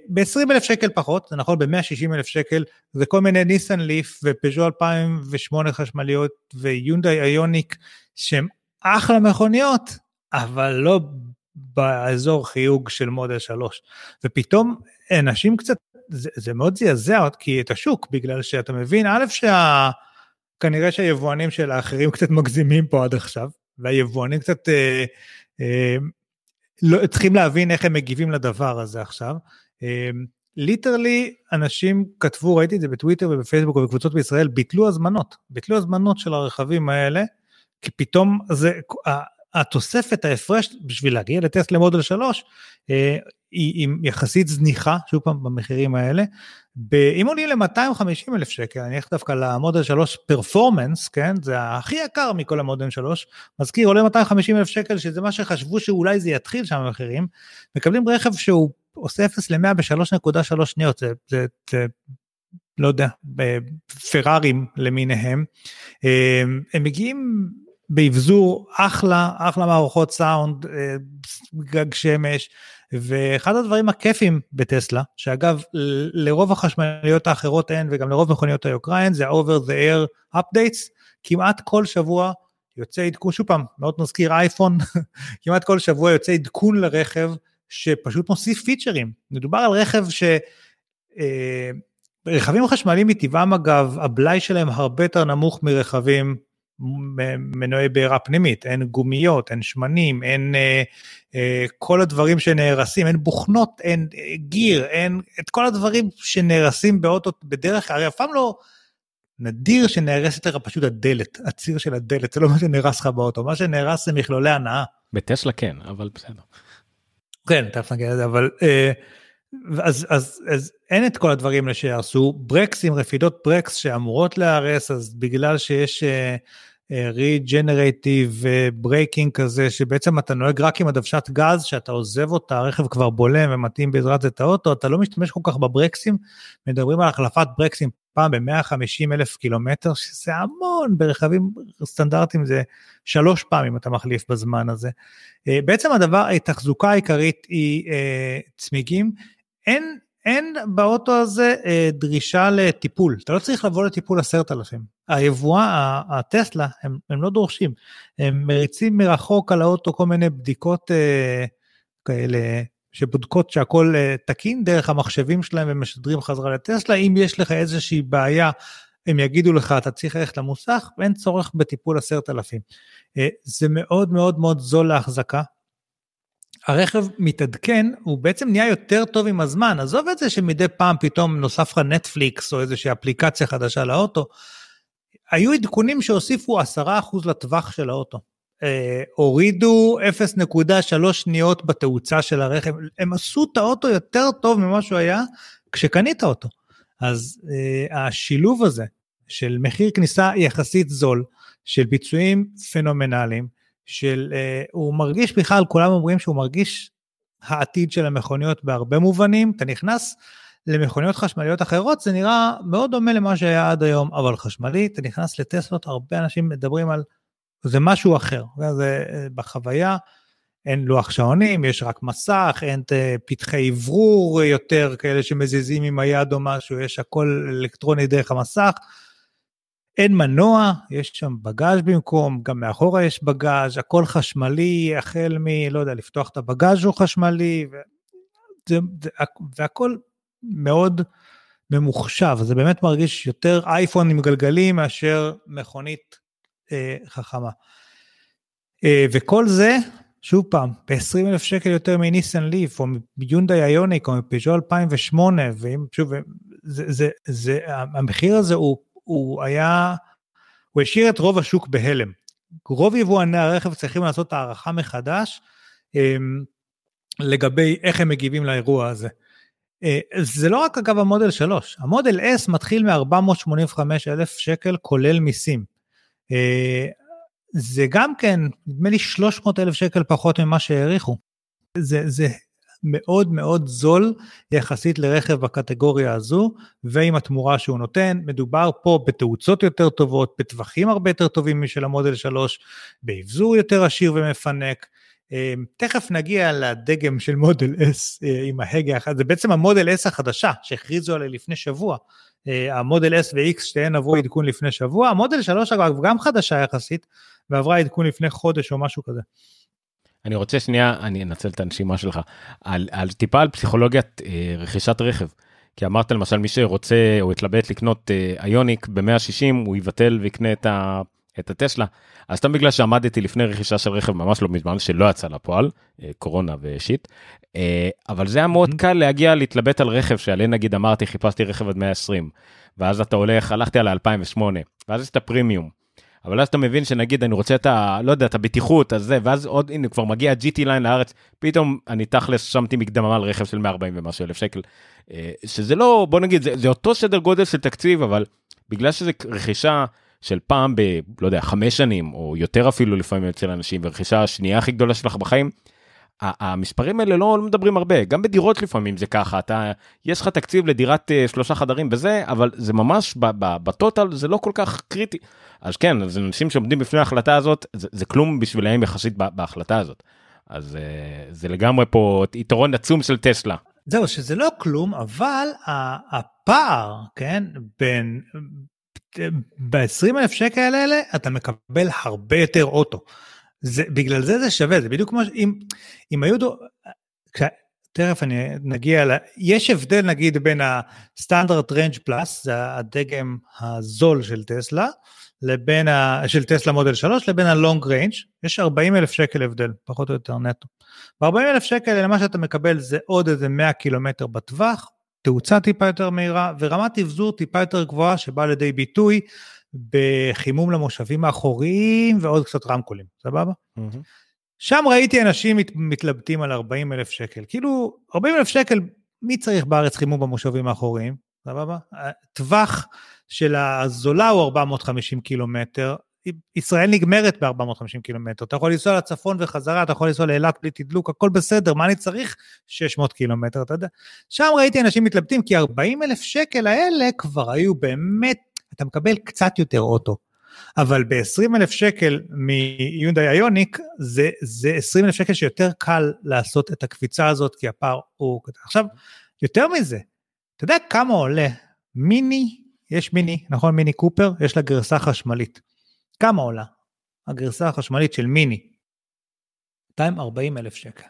ב-20 אלף שקל פחות, זה נכון ב-160 אלף שקל, זה כל מיני ניסן ליף ופז'ו 2008 חשמליות ויונדאי איוניק, שהם אחלה מכוניות, אבל לא באזור חיוג של מודל 3. ופתאום אנשים קצת, זה, זה מאוד זעזע כי את השוק, בגלל שאתה מבין, א', שה... כנראה שהיבואנים של האחרים קצת מגזימים פה עד עכשיו, והיבואנים קצת אה, אה, לא, צריכים להבין איך הם מגיבים לדבר הזה עכשיו. אה, ליטרלי אנשים כתבו, ראיתי את זה בטוויטר ובפייסבוק ובקבוצות בישראל, ביטלו הזמנות, ביטלו הזמנות של הרכבים האלה, כי פתאום זה, התוספת, ההפרש בשביל להגיע לטסלה מודל 3, אה, היא, היא יחסית זניחה, שוב פעם במחירים האלה. אם עולים ל-250 אלף שקל, אני אלך דווקא למודל 3 פרפורמנס, כן, זה הכי יקר מכל המודל 3, מזכיר עולה 250 אלף שקל, שזה מה שחשבו שאולי זה יתחיל שם המחירים, מקבלים רכב שהוא עושה 0 ל-100 ב-3.3 שניות, זה, זה, זה לא יודע, פרארים למיניהם. אה, הם מגיעים באבזור אחלה, אחלה מערכות סאונד, אה, גג שמש, ואחד הדברים הכיפים בטסלה, שאגב לרוב החשמליות האחרות אין וגם לרוב מכוניות היוקרה אין, זה over the air updates, כמעט כל שבוע יוצא עדכון, שוב פעם, מאוד נזכיר אייפון, [laughs] כמעט כל שבוע יוצא עדכון לרכב שפשוט מוסיף פיצ'רים. מדובר על רכב ש... אה, רכבים חשמליים מטבעם אגב, הבלאי שלהם הרבה יותר נמוך מרכבים מנועי בעירה פנימית, אין גומיות, אין שמנים, אין אה, אה, כל הדברים שנהרסים, אין בוכנות, אין אה, גיר, אין את כל הדברים שנהרסים באוטו בדרך הרי אף פעם לא נדיר שנהרסת לך פשוט הדלת, הציר של הדלת, זה לא מה שנהרס לך באוטו, מה שנהרס זה מכלולי הנאה. בטסלה כן, אבל בסדר. כן, תכף נגיד את זה, אבל... אה, אז, אז, אז אין את כל הדברים שהרסו, ברקסים, רפידות ברקס שאמורות להיהרס, אז בגלל שיש regenerative braking כזה, שבעצם אתה נוהג רק עם הדוושת גז, שאתה עוזב אותה, הרכב כבר בולם ומאט בעזרת זה את האוטו, אתה לא משתמש כל כך בברקסים, מדברים על החלפת ברקסים פעם ב-150 אלף קילומטר, שזה המון, ברכבים סטנדרטיים זה שלוש פעמים אתה מחליף בזמן הזה. אה, בעצם הדבר, התחזוקה העיקרית היא אה, צמיגים. אין, אין באוטו הזה אה, דרישה לטיפול, אתה לא צריך לבוא לטיפול עשרת אלפים. היבואן, הטסלה, הם, הם לא דורשים, הם מריצים מרחוק על האוטו כל מיני בדיקות אה, כאלה שבודקות שהכל uh, תקין דרך המחשבים שלהם ומשדרים חזרה לטסלה. אם יש לך איזושהי בעיה, הם יגידו לך, אתה צריך ללכת למוסך, ואין צורך בטיפול עשרת אלפים. Uh, זה מאוד מאוד מאוד זול להחזקה. הרכב מתעדכן, הוא בעצם נהיה יותר טוב עם הזמן. עזוב את זה שמדי פעם פתאום נוסף לך נטפליקס או איזושהי אפליקציה חדשה לאוטו. היו עדכונים שהוסיפו 10% לטווח של האוטו. אה, הורידו 0.3 שניות בתאוצה של הרכב, הם עשו את האוטו יותר טוב ממה שהוא היה כשקנית אותו. אז אה, השילוב הזה של מחיר כניסה יחסית זול, של ביצועים פנומנליים, של אה, הוא מרגיש בכלל, כולם אומרים שהוא מרגיש העתיד של המכוניות בהרבה מובנים, אתה נכנס למכוניות חשמליות אחרות, זה נראה מאוד דומה למה שהיה עד היום, אבל חשמלי, אתה נכנס לטסלות, הרבה אנשים מדברים על זה משהו אחר, זה אה, בחוויה, אין לוח שעונים, יש רק מסך, אין פתחי אוורור יותר כאלה שמזיזים עם היד או משהו, יש הכל אלקטרוני דרך המסך. אין מנוע, יש שם בגאז' במקום, גם מאחורה יש בגאז', הכל חשמלי, החל מ... לא יודע, לפתוח את הבגאז' הוא חשמלי, ו... זה, זה, והכל מאוד ממוחשב, זה באמת מרגיש יותר אייפון עם גלגלים מאשר מכונית אה, חכמה. אה, וכל זה, שוב פעם, ב-20 אלף שקל יותר מניסן ליף, או מיונדאי איוניק, או מפיז'ו 2008, ואם שוב, זה, זה, זה, המחיר הזה הוא, הוא היה, הוא השאיר את רוב השוק בהלם. רוב יבואני הרכב צריכים לעשות הערכה מחדש אה, לגבי איך הם מגיבים לאירוע הזה. אה, זה לא רק אגב המודל 3, המודל S מתחיל מ-485 אלף שקל כולל מיסים. אה, זה גם כן, נדמה לי 300 אלף שקל פחות ממה שהעריכו. זה, זה מאוד מאוד זול יחסית לרכב בקטגוריה הזו, ועם התמורה שהוא נותן, מדובר פה בתאוצות יותר טובות, בטווחים הרבה יותר טובים משל המודל 3, באבזור יותר עשיר ומפנק. אה, תכף נגיע לדגם של מודל S אה, עם ההגה האחד, זה בעצם המודל S החדשה שהכריזו עליה לפני שבוע, אה, המודל S ו-X שתיהן עברו עדכון לפני שבוע, המודל 3 אגב גם חדשה יחסית, ועברה עדכון לפני חודש או משהו כזה. אני רוצה שנייה, אני אנצל את הנשימה שלך, על, על טיפה על פסיכולוגיית אה, רכישת רכב. כי אמרת למשל מי שרוצה או התלבט לקנות אה, איוניק ב-160 הוא יבטל ויקנה את, ה, את הטסלה. אז סתם בגלל שעמדתי לפני רכישה של רכב ממש לא מזמן שלא יצא לפועל, אה, קורונה ושיט, אה, אבל זה היה מאוד קל להגיע להתלבט על רכב שעליהם נגיד אמרתי חיפשתי רכב עד 120, ואז אתה הולך, הלכתי על ה-2008, ואז יש את הפרימיום. אבל אז אתה מבין שנגיד אני רוצה את ה... לא יודע, את הבטיחות, אז זה, ואז עוד, הנה, כבר מגיע GT ליין לארץ, פתאום אני תכלס שמתי מקדמה על רכב של 140 ומשהו אלף שקל, אה, שזה לא, בוא נגיד, זה, זה אותו סדר גודל של תקציב, אבל בגלל שזה רכישה של פעם ב... לא יודע, חמש שנים, או יותר אפילו לפעמים אצל אנשים, ורכישה השנייה הכי גדולה שלך בחיים, המספרים האלה לא, לא מדברים הרבה, גם בדירות לפעמים זה ככה, אתה, יש לך תקציב לדירת uh, שלושה חדרים וזה, אבל זה ממש בטוטל זה לא כל כך קריטי. אז כן, אז אנשים שעומדים בפני ההחלטה הזאת, זה, זה כלום בשבילם יחסית בהחלטה הזאת. אז uh, זה לגמרי פה יתרון עצום של טסלה. זהו, שזה לא כלום, אבל הפער, כן, בין ב-20 אלף שקל האלה אתה מקבל הרבה יותר אוטו. זה, בגלל זה זה שווה, זה בדיוק כמו אם, אם היו, דו, תכף אני נגיע, ל... יש הבדל נגיד בין ה Standard Range Plus, זה הדגם הזול של טסלה, לבין ה... של טסלה מודל 3 לבין ה Long Range, יש 40 אלף שקל הבדל, פחות או יותר נטו. ב-40 אלף שקל מה שאתה מקבל זה עוד איזה 100 קילומטר בטווח, תאוצה טיפה יותר מהירה ורמת אבזור טיפה יותר גבוהה שבאה לידי ביטוי בחימום למושבים האחוריים ועוד קצת רמקולים, סבבה? Mm-hmm. שם ראיתי אנשים מת, מתלבטים על 40 אלף שקל. כאילו, 40 אלף שקל, מי צריך בארץ חימום במושבים האחוריים, סבבה? הטווח של הזולה הוא 450 קילומטר, ישראל נגמרת ב-450 קילומטר, אתה יכול לנסוע לצפון וחזרה, אתה יכול לנסוע לאילת בלי תדלוק, הכל בסדר, מה אני צריך 600 קילומטר, אתה יודע. שם ראיתי אנשים מתלבטים, כי 40 אלף שקל האלה כבר היו באמת, אתה מקבל קצת יותר אוטו. אבל ב-20 אלף שקל מיונדאי איוניק, זה, זה 20 אלף שקל שיותר קל לעשות את הקפיצה הזאת, כי הפער הוא... עכשיו, יותר מזה, אתה יודע כמה עולה מיני, יש מיני, נכון? מיני קופר, יש לה גרסה חשמלית. כמה עולה הגרסה החשמלית של מיני? 240 אלף שקל.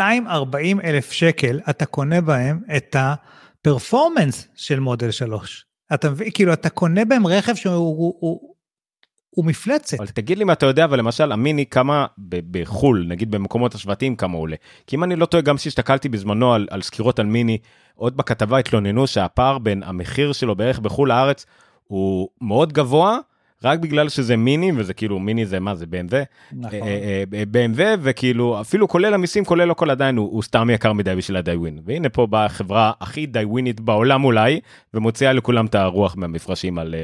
240 אלף שקל אתה קונה בהם את הפרפורמנס של מודל 3. אתה מבין, כאילו אתה קונה בהם רכב שהוא הוא, הוא, הוא מפלצת. אבל תגיד לי מה אתה יודע, אבל למשל המיני כמה בחו"ל, נגיד במקומות השוואתיים כמה עולה. כי אם אני לא טועה, גם כשהסתכלתי בזמנו על, על סקירות על מיני, עוד בכתבה התלוננו שהפער בין המחיר שלו בערך בחו"ל לארץ הוא מאוד גבוה. רק בגלל שזה מיני וזה כאילו מיני זה מה זה BMW, נכון. אה, אה, BMW וכאילו אפילו כולל המיסים כולל הכל עדיין הוא, הוא סתם יקר מדי בשביל הדיווין. והנה פה באה החברה הכי דיווינית בעולם אולי ומוציאה לכולם את הרוח מהמפרשים על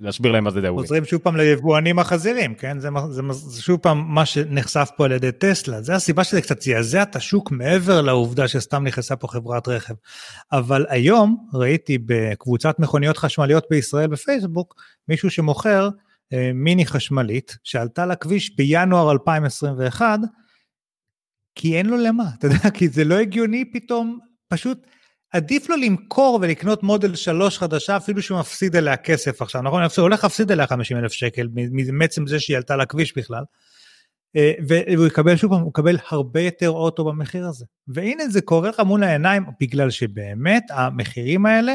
להסביר להם מה זה דיווין. חוזרים שוב פעם ליבואנים החזירים כן? זה, זה, זה שוב פעם מה שנחשף פה על ידי טסלה. זה הסיבה שזה קצת זעזע את השוק מעבר לעובדה שסתם נכנסה פה חברת רכב. אבל היום ראיתי בקבוצת מכוניות חשמליות בישראל בפייסבוק מישהו שמוכר אה, מיני חשמלית שעלתה לכביש בינואר 2021, כי אין לו למה, אתה יודע, [laughs] כי זה לא הגיוני פתאום, פשוט עדיף לו למכור ולקנות מודל 3 חדשה אפילו שהוא מפסיד אליה כסף עכשיו, נכון? הוא הולך להפסיד אליה 50 אלף שקל מעצם זה שהיא עלתה לכביש בכלל. אה, והוא יקבל שוב פעם, הוא יקבל הרבה יותר אוטו במחיר הזה. והנה זה קורה לך מול העיניים בגלל שבאמת המחירים האלה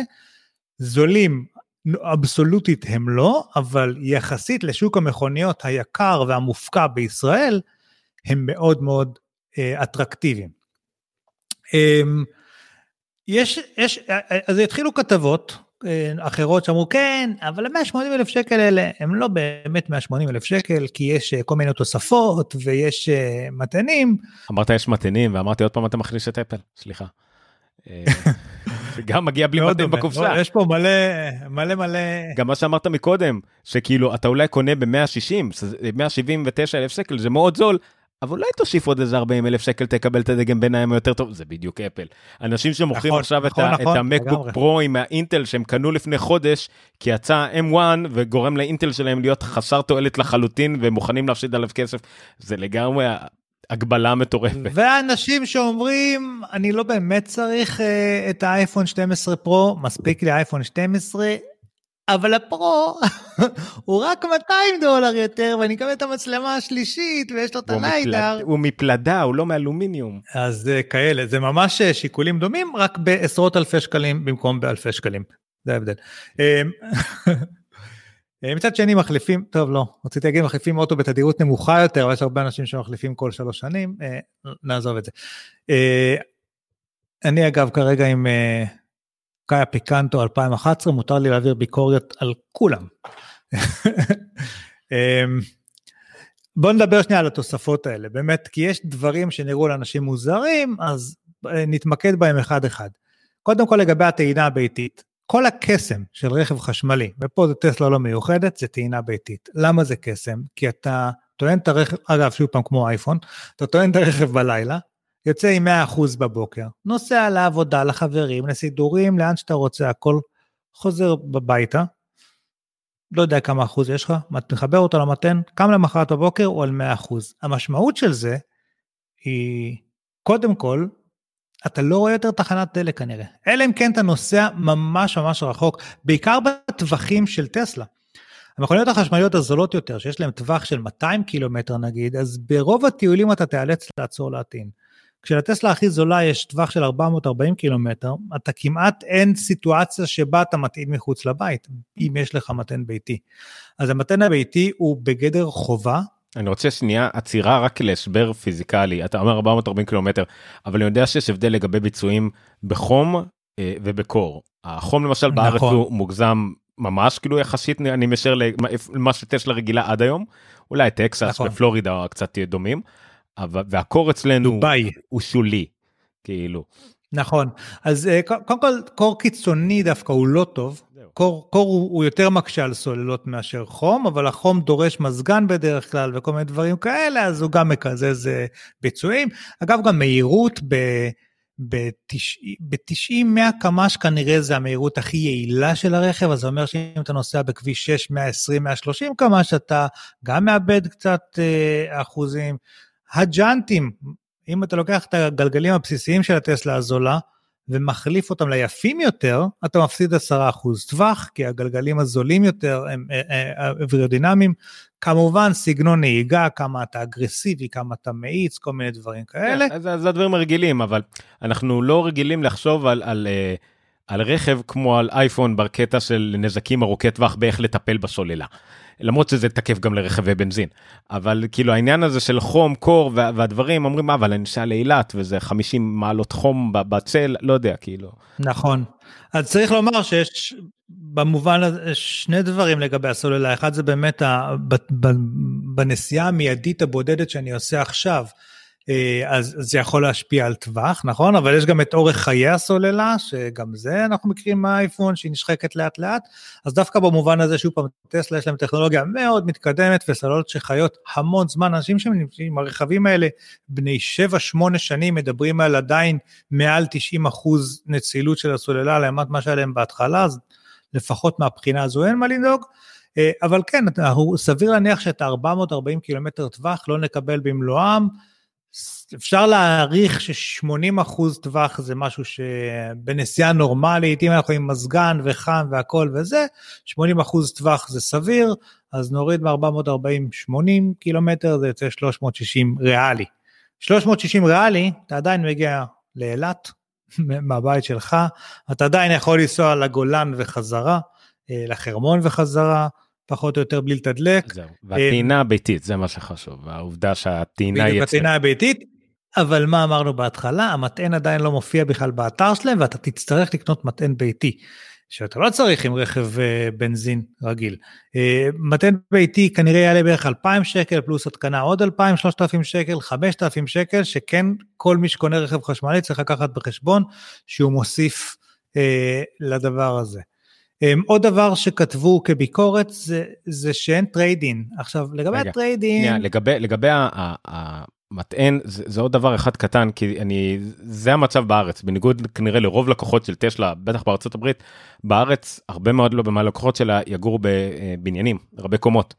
זולים אבסולוטית הם לא, אבל יחסית לשוק המכוניות היקר והמופקע בישראל, הם מאוד מאוד אה, אטרקטיביים. אה, יש, יש, אה, אה, אז התחילו כתבות אה, אחרות שאמרו כן, אבל ה-180 אלף שקל האלה הם לא באמת 180 אלף שקל, כי יש כל מיני תוספות ויש מתנים. אמרת יש מתנים ואמרתי עוד פעם אתה מכניס את אפל, סליחה. [laughs] גם מגיע בלי מתן בקופסה. יש פה מלא מלא מלא. גם מה שאמרת מקודם, שכאילו אתה אולי קונה ב-160, 179 אלף שקל, זה מאוד זול. אבל אולי תוסיף עוד איזה 40 אלף שקל תקבל את הדגם ביניים היותר טוב זה בדיוק אפל. אנשים שמוכרים נכון, עכשיו נכון, את, נכון, את המקבוק פרו עם האינטל שהם קנו לפני חודש כי יצא M1 וגורם לאינטל שלהם להיות חסר תועלת לחלוטין ומוכנים להפסיד עליו כסף זה לגמרי הגבלה מטורפת. ואנשים שאומרים אני לא באמת צריך uh, את האייפון 12 פרו מספיק לי אייפון 12 אבל הפרו [laughs] הוא רק 200 דולר יותר ואני אקבל את המצלמה השלישית ויש לו את הליידר. הוא מפלדה הוא לא מאלומיניום. אז uh, כאלה זה ממש uh, שיקולים דומים רק בעשרות אלפי שקלים במקום באלפי שקלים. זה ההבדל. אה, מצד שני מחליפים, טוב לא, רציתי להגיד מחליפים אוטו בתדירות נמוכה יותר, אבל יש הרבה אנשים שמחליפים כל שלוש שנים, אה, נעזוב את זה. אה, אני אגב כרגע עם קאיה פיקנטו 2011, מותר לי להעביר ביקורת על כולם. [laughs] בוא נדבר שנייה על התוספות האלה, באמת, כי יש דברים שנראו לאנשים מוזרים, אז נתמקד בהם אחד אחד. קודם כל לגבי הטעינה הביתית, כל הקסם של רכב חשמלי, ופה זה טסלה לא מיוחדת, זה טעינה ביתית. למה זה קסם? כי אתה טוען את הרכב, אגב, שוב פעם כמו אייפון, אתה טוען את הרכב בלילה, יוצא עם 100% בבוקר, נוסע לעבודה, לחברים, לסידורים, לאן שאתה רוצה, הכל חוזר בביתה, לא יודע כמה אחוז יש לך, מחבר אותו למתן, קם למחרת בבוקר הוא על 100%. המשמעות של זה היא, קודם כל, אתה לא רואה יותר תחנת דלק כנראה. אלא אם כן אתה נוסע ממש ממש רחוק, בעיקר בטווחים של טסלה. המכוניות החשמליות הזולות יותר, שיש להן טווח של 200 קילומטר נגיד, אז ברוב הטיולים אתה תיאלץ לעצור להטעין. כשלטסלה הכי זולה יש טווח של 440 קילומטר, אתה כמעט אין סיטואציה שבה אתה מטעין מחוץ לבית, אם יש לך מתן ביתי. אז המתן הביתי הוא בגדר חובה, אני רוצה שנייה עצירה רק להסבר פיזיקלי אתה אומר 440 קילומטר אבל אני יודע שיש הבדל לגבי ביצועים בחום אה, ובקור החום למשל נכון. בארץ הוא מוגזם ממש כאילו יחסית אני משאר למה שטסלה רגילה עד היום אולי טקסס נכון. ופלורידה קצת דומים אבל והקור אצלנו דובי. הוא שולי כאילו. נכון אז אה, קודם כל קור קיצוני דווקא הוא לא טוב קור, קור הוא, הוא יותר מקשה על סוללות מאשר חום, אבל החום דורש מזגן בדרך כלל וכל מיני דברים כאלה, אז הוא גם מקזז אה, ביצועים. אגב, גם מהירות ב... ב-90-100 קמ"ש כנראה זה המהירות הכי יעילה של הרכב, אז זה אומר שאם אתה נוסע בכביש 6, 120-130 קמ"ש, אתה גם מאבד קצת אה, אחוזים. הג'אנטים, אם אתה לוקח את הגלגלים הבסיסיים של הטסלה הזולה, ומחליף אותם ליפים יותר, אתה מפסיד 10% טווח, כי הגלגלים הזולים יותר הם אווירודינמיים. כמובן, סגנון נהיגה, כמה אתה אגרסיבי, כמה אתה מאיץ, כל מיני דברים כאלה. Yeah, זה, זה הדברים הרגילים, אבל אנחנו לא רגילים לחשוב על, על, אה, על רכב כמו על אייפון בקטע של נזקים ארוכי טווח באיך לטפל בסוללה. למרות שזה תקף גם לרכבי בנזין. אבל כאילו העניין הזה של חום, קור והדברים, אומרים, מה, אבל אני נוסע לאילת וזה 50 מעלות חום בצל, לא יודע, כאילו. נכון. אז צריך לומר שיש במובן הזה שני דברים לגבי הסוללה. אחד זה באמת ה, בנסיעה המיידית הבודדת שאני עושה עכשיו. אה, אז זה יכול להשפיע על טווח, נכון? אבל יש גם את אורך חיי הסוללה, שגם זה אנחנו מכירים מהאייפון, שהיא נשחקת לאט לאט. אז דווקא במובן הזה, שוב פעם, טסלה יש להם טכנולוגיה מאוד מתקדמת וסוללות שחיות המון זמן. אנשים שנמצאים, הרכבים האלה, בני 7-8 שנים, מדברים על עדיין מעל 90 אחוז נצילות של הסוללה לעומת מה שהיה להם בהתחלה, אז לפחות מהבחינה הזו אין מה לדאוג. אה, אבל כן, סביר להניח שאת ה-440 קילומטר טווח לא נקבל במלואם. אפשר להעריך ש-80 אחוז טווח זה משהו שבנסיעה נורמלית, אם אנחנו עם מזגן וחם והכל וזה, 80 אחוז טווח זה סביר, אז נוריד מ-440 80 קילומטר, זה יוצא 360 ריאלי. 360 ריאלי, אתה עדיין מגיע לאילת, [laughs] מהבית שלך, אתה עדיין יכול לנסוע לגולן וחזרה, אה, לחרמון וחזרה, פחות או יותר בלי לתדלק. זהו, והטעינה הביתית, זה מה שחשוב, העובדה שהטעינה יצאה. הטעינה הביתית, אבל מה אמרנו בהתחלה? המטען עדיין לא מופיע בכלל באתר שלהם, ואתה תצטרך לקנות מטען ביתי, שאתה לא צריך עם רכב uh, בנזין רגיל. Uh, מטען ביתי כנראה יעלה בערך 2,000 שקל, פלוס התקנה עוד 2,000, 3,000 שקל, 5,000 שקל, שכן כל מי שקונה רכב חשמלי צריך לקחת בחשבון שהוא מוסיף לדבר הזה. אמ, עוד דבר שכתבו כביקורת זה, זה שאין trade-in. עכשיו, לגבי ה trade-in... לגבי, לגבי המטען, זה, זה עוד דבר אחד קטן, כי אני, זה המצב בארץ, בניגוד כנראה לרוב לקוחות של טסלה, בטח בארצות הברית, בארץ הרבה מאוד לא מהלקוחות שלה יגורו בבניינים, הרבה קומות.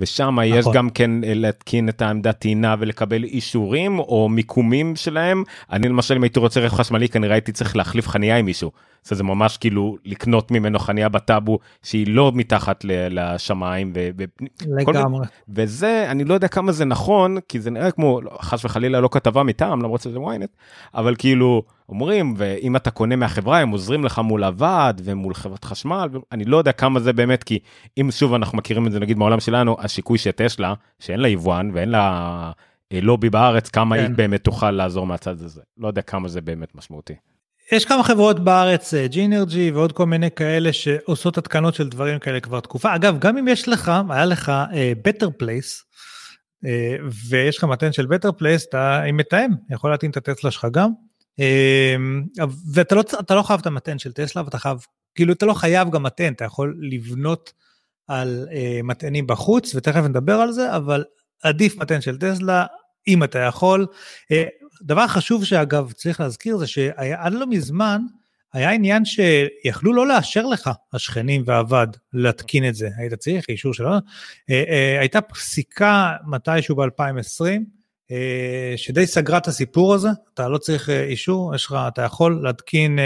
ושם נכון. יש גם כן אה, להתקין את העמדת טעינה ולקבל אישורים או מיקומים שלהם. אני למשל אם הייתי רוצה רכב חשמלי כנראה הייתי צריך להחליף חניה עם מישהו. זה ממש כאילו לקנות ממנו חניה בטאבו שהיא לא מתחת לשמיים. ו- לגמרי. וזה אני לא יודע כמה זה נכון כי זה נראה כמו חס וחלילה לא כתבה מטעם למרות שזה ynet אבל כאילו אומרים ואם אתה קונה מהחברה הם עוזרים לך מול הוועד ומול חברת חשמל אני לא יודע כמה זה באמת כי אם שוב אנחנו מכירים את זה נגיד בעולם שלנו השיקוי שטסלה שאין לה יבואן ואין לה אה, לובי בארץ כמה כן. היא באמת תוכל לעזור מהצד הזה לא יודע כמה זה באמת משמעותי. יש כמה חברות בארץ, ג'ינרג'י אה, ועוד כל מיני כאלה שעושות התקנות של דברים כאלה כבר תקופה. אגב, גם אם יש לך, היה לך uh, Better Place, uh, ויש לך מתן של Better Place, אתה עם מתאם, יכול להתאים את הטסלה שלך גם. Uh, ואתה לא, לא חייב את המתן של טסלה, ואתה חייב, כאילו אתה לא חייב גם מתן, אתה יכול לבנות על uh, מטענים בחוץ, ותכף נדבר על זה, אבל עדיף מתן של טסלה, אם אתה יכול. דבר חשוב שאגב צריך להזכיר זה שעד לא מזמן היה עניין שיכלו לא לאשר לך השכנים והוועד להתקין את זה, היית צריך אישור שלו, אה, אה, הייתה פסיקה מתישהו ב-2020 אה, שדי סגרה את הסיפור הזה, אתה לא צריך אישור, יש לך, אתה יכול להתקין,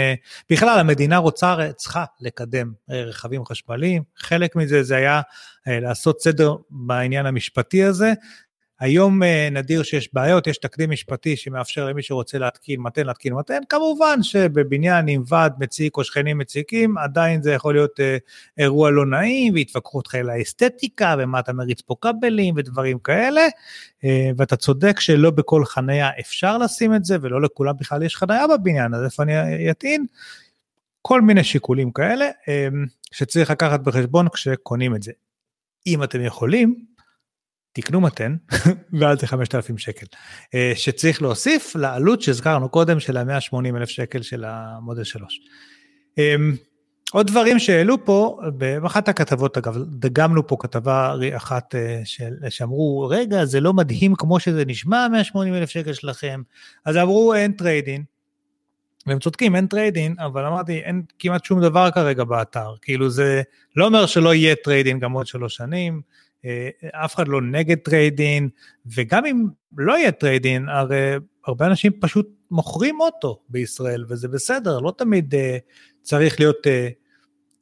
בכלל המדינה רוצה, צריכה לקדם רכבים חשמליים, חלק מזה זה היה לעשות סדר בעניין המשפטי הזה, היום אה, נדיר שיש בעיות, יש תקדים משפטי שמאפשר למי שרוצה להתקין מתן להתקין מתן, כמובן שבבניין עם ועד מציק או שכנים מציקים, עדיין זה יכול להיות אה, אירוע לא נעים ויתווכחו אותך על האסתטיקה ומה אתה מריץ פה כבלים ודברים כאלה, אה, ואתה צודק שלא בכל חניה אפשר לשים את זה ולא לכולם בכלל יש חניה בבניין, אז איפה אני אטעין? כל מיני שיקולים כאלה שצריך לקחת בחשבון כשקונים את זה. אם אתם יכולים, תקנו מתן [laughs] ועל זה 5,000 שקל, אה, שצריך להוסיף לעלות שהזכרנו קודם של ה-180 אלף שקל של המודל 3. אמ, עוד דברים שהעלו פה, באחת הכתבות אגב, דגמנו פה כתבה אחת אה, של, שאמרו, רגע, זה לא מדהים כמו שזה נשמע, 180 אלף שקל שלכם, אז אמרו אין trade-in, והם צודקים, אין trade-in, אבל אמרתי, אין כמעט שום דבר כרגע באתר, כאילו זה לא אומר שלא יהיה trade-in גם עוד שלוש שנים, אף אחד לא נגד trade-in, וגם אם לא יהיה trade-in, הרי הרבה אנשים פשוט מוכרים אוטו בישראל, וזה בסדר, לא תמיד אה, צריך להיות אה,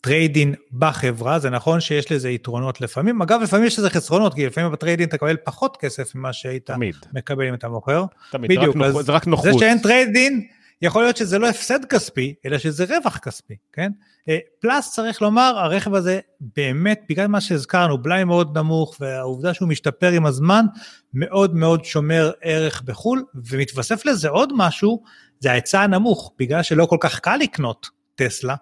trade-in בחברה, זה נכון שיש לזה יתרונות לפעמים, אגב לפעמים יש לזה חסרונות, כי לפעמים ב trade-in אתה מקבל פחות כסף ממה שהיית תמיד. מקבל אם אתה מוכר. תמיד, בדיוק, זה רק נוחות. זה שאין trade-in, יכול להיות שזה לא הפסד כספי, אלא שזה רווח כספי, כן? אה, פלאס צריך לומר, הרכב הזה באמת, בגלל מה שהזכרנו, בלאי מאוד נמוך, והעובדה שהוא משתפר עם הזמן, מאוד מאוד שומר ערך בחו"ל, ומתווסף לזה עוד משהו, זה ההיצע הנמוך, בגלל שלא כל כך קל לקנות טסלה,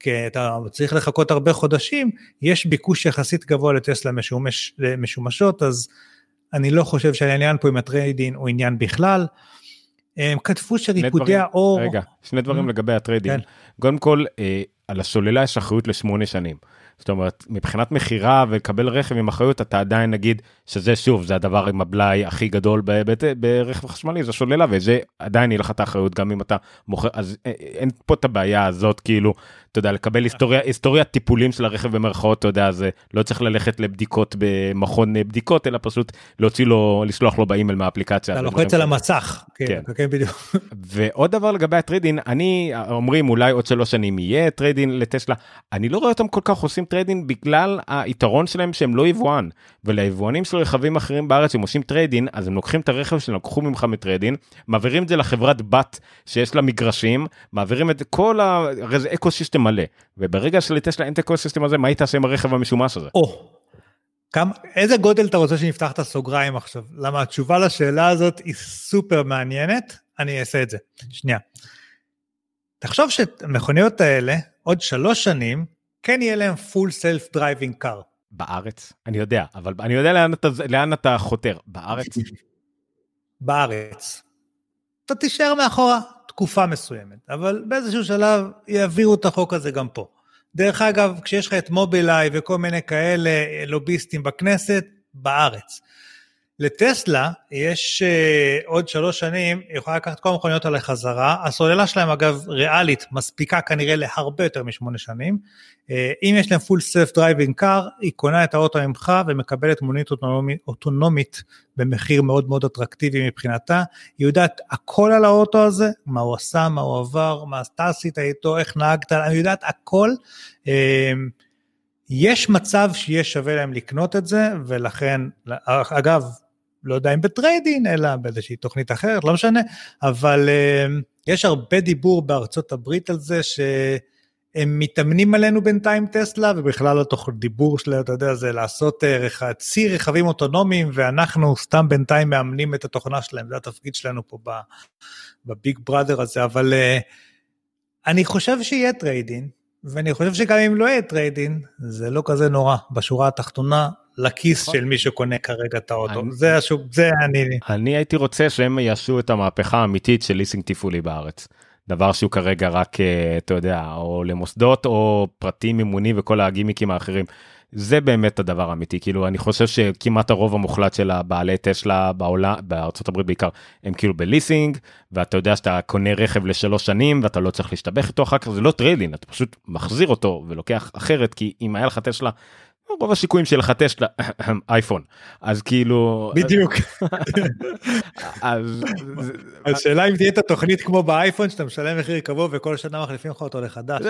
כי אתה צריך לחכות הרבה חודשים, יש ביקוש יחסית גבוה לטסלה משומש, משומשות, אז אני לא חושב שהעניין פה עם הטריידין הוא עניין בכלל. הם כתבו שריפודי האור... רגע, שני דברים mm. לגבי הטריידין. כן. קודם כל, אה, על הסוללה יש אחריות לשמונה שנים. זאת אומרת, מבחינת מכירה ולקבל רכב עם אחריות, אתה עדיין נגיד שזה שוב, זה הדבר עם הבלאי הכי גדול ברכב חשמלי, זה סוללה, וזה עדיין יהיה לך את האחריות גם אם אתה מוכר, אז אה, אין פה את הבעיה הזאת, כאילו, אתה יודע, לקבל היסטוריה, היסטוריה טיפולים של הרכב במרכאות, אתה יודע, זה לא צריך ללכת לבדיקות במכון בדיקות, אלא פשוט להוציא לו, לשלוח לו באימייל מהאפליקציה. אתה לוחץ על המסך, כן, כן, כן בדיוק. ועוד דבר לגבי הטריידין, אני, אומרים אולי עוד שלוש שנים יהיה טריידין לטסלה, אני לא רואה אותם כל כך עושים טריידין בגלל היתרון שלהם שהם לא יבואן, וליבואנים של רכבים אחרים בארץ, הם עושים טריידין, אז הם לוקחים את הרכב שהם לקחו ממך מטריידין, מעבירים את זה לחברת בת שיש לה מגרשים, מעבירים את כל ה... הרי זה ecosystem מלא, וברגע שלטסלה אין את ה ecosystem הזה, מה היא תעשה עם הרכב המשומש הזה? או, כמה, איזה גודל אתה רוצה שנפתח את הסוגריים עכשיו? למה התשובה לשאלה הזאת היא סופר מעניינת, אני אעשה את זה. שנייה. תחשוב שהמכוניות האלה, עוד שלוש שנים, כן יהיה להם full self driving car. בארץ? אני יודע, אבל אני יודע לאן אתה, לאן אתה חותר. בארץ? בארץ. אתה תישאר מאחורה תקופה מסוימת, אבל באיזשהו שלב יעבירו את החוק הזה גם פה. דרך אגב, כשיש לך את מובילאיי וכל מיני כאלה לוביסטים בכנסת, בארץ. לטסלה יש uh, עוד שלוש שנים, היא יכולה לקחת כל המכוניות האלה חזרה, הסוללה שלהם אגב ריאלית מספיקה כנראה להרבה יותר משמונה שנים, uh, אם יש להם full self driving car, היא קונה את האוטו ממך ומקבלת מונית אוטונומית, אוטונומית במחיר מאוד מאוד אטרקטיבי מבחינתה, היא יודעת הכל על האוטו הזה, מה הוא עשה, מה הוא עבר, מה אתה עשית איתו, איך נהגת, היא יודעת הכל. Uh, יש מצב שיהיה שווה להם לקנות את זה, ולכן, אגב, לא יודע אם בטריידין, אלא באיזושהי תוכנית אחרת, לא משנה, אבל uh, יש הרבה דיבור בארצות הברית על זה שהם מתאמנים עלינו בינתיים טסלה, ובכלל התוך דיבור שלהם, אתה יודע, זה לעשות uh, צי רכבים אוטונומיים, ואנחנו סתם בינתיים מאמנים את התוכנה שלהם, זה התפקיד שלנו פה בביג בראדר הזה, אבל uh, אני חושב שיהיה טריידין, ואני חושב שגם אם לא יהיה טריידין, זה לא כזה נורא. בשורה התחתונה, לכיס נכון. של מי שקונה כרגע את האוטו. אני, זה השוק, זה אני... אני הייתי רוצה שהם יעשו את המהפכה האמיתית של ליסינג תפעולי בארץ. דבר שהוא כרגע רק, אה, אתה יודע, או למוסדות או פרטים מימוני וכל הגימיקים האחרים. זה באמת הדבר האמיתי כאילו אני חושב שכמעט הרוב המוחלט של הבעלי טסלה בעולם בארצות הברית בעיקר הם כאילו בליסינג ואתה יודע שאתה קונה רכב לשלוש שנים ואתה לא צריך להסתבך איתו אחר כך זה לא טריידין אתה פשוט מחזיר אותו ולוקח אחרת כי אם היה לך טסלה רוב הסיכויים טסלה [coughs] אייפון אז כאילו בדיוק אז השאלה אם תהיה את התוכנית כמו באייפון שאתה משלם מחיר קבוע וכל שנה מחליפים לך אותו לחדש.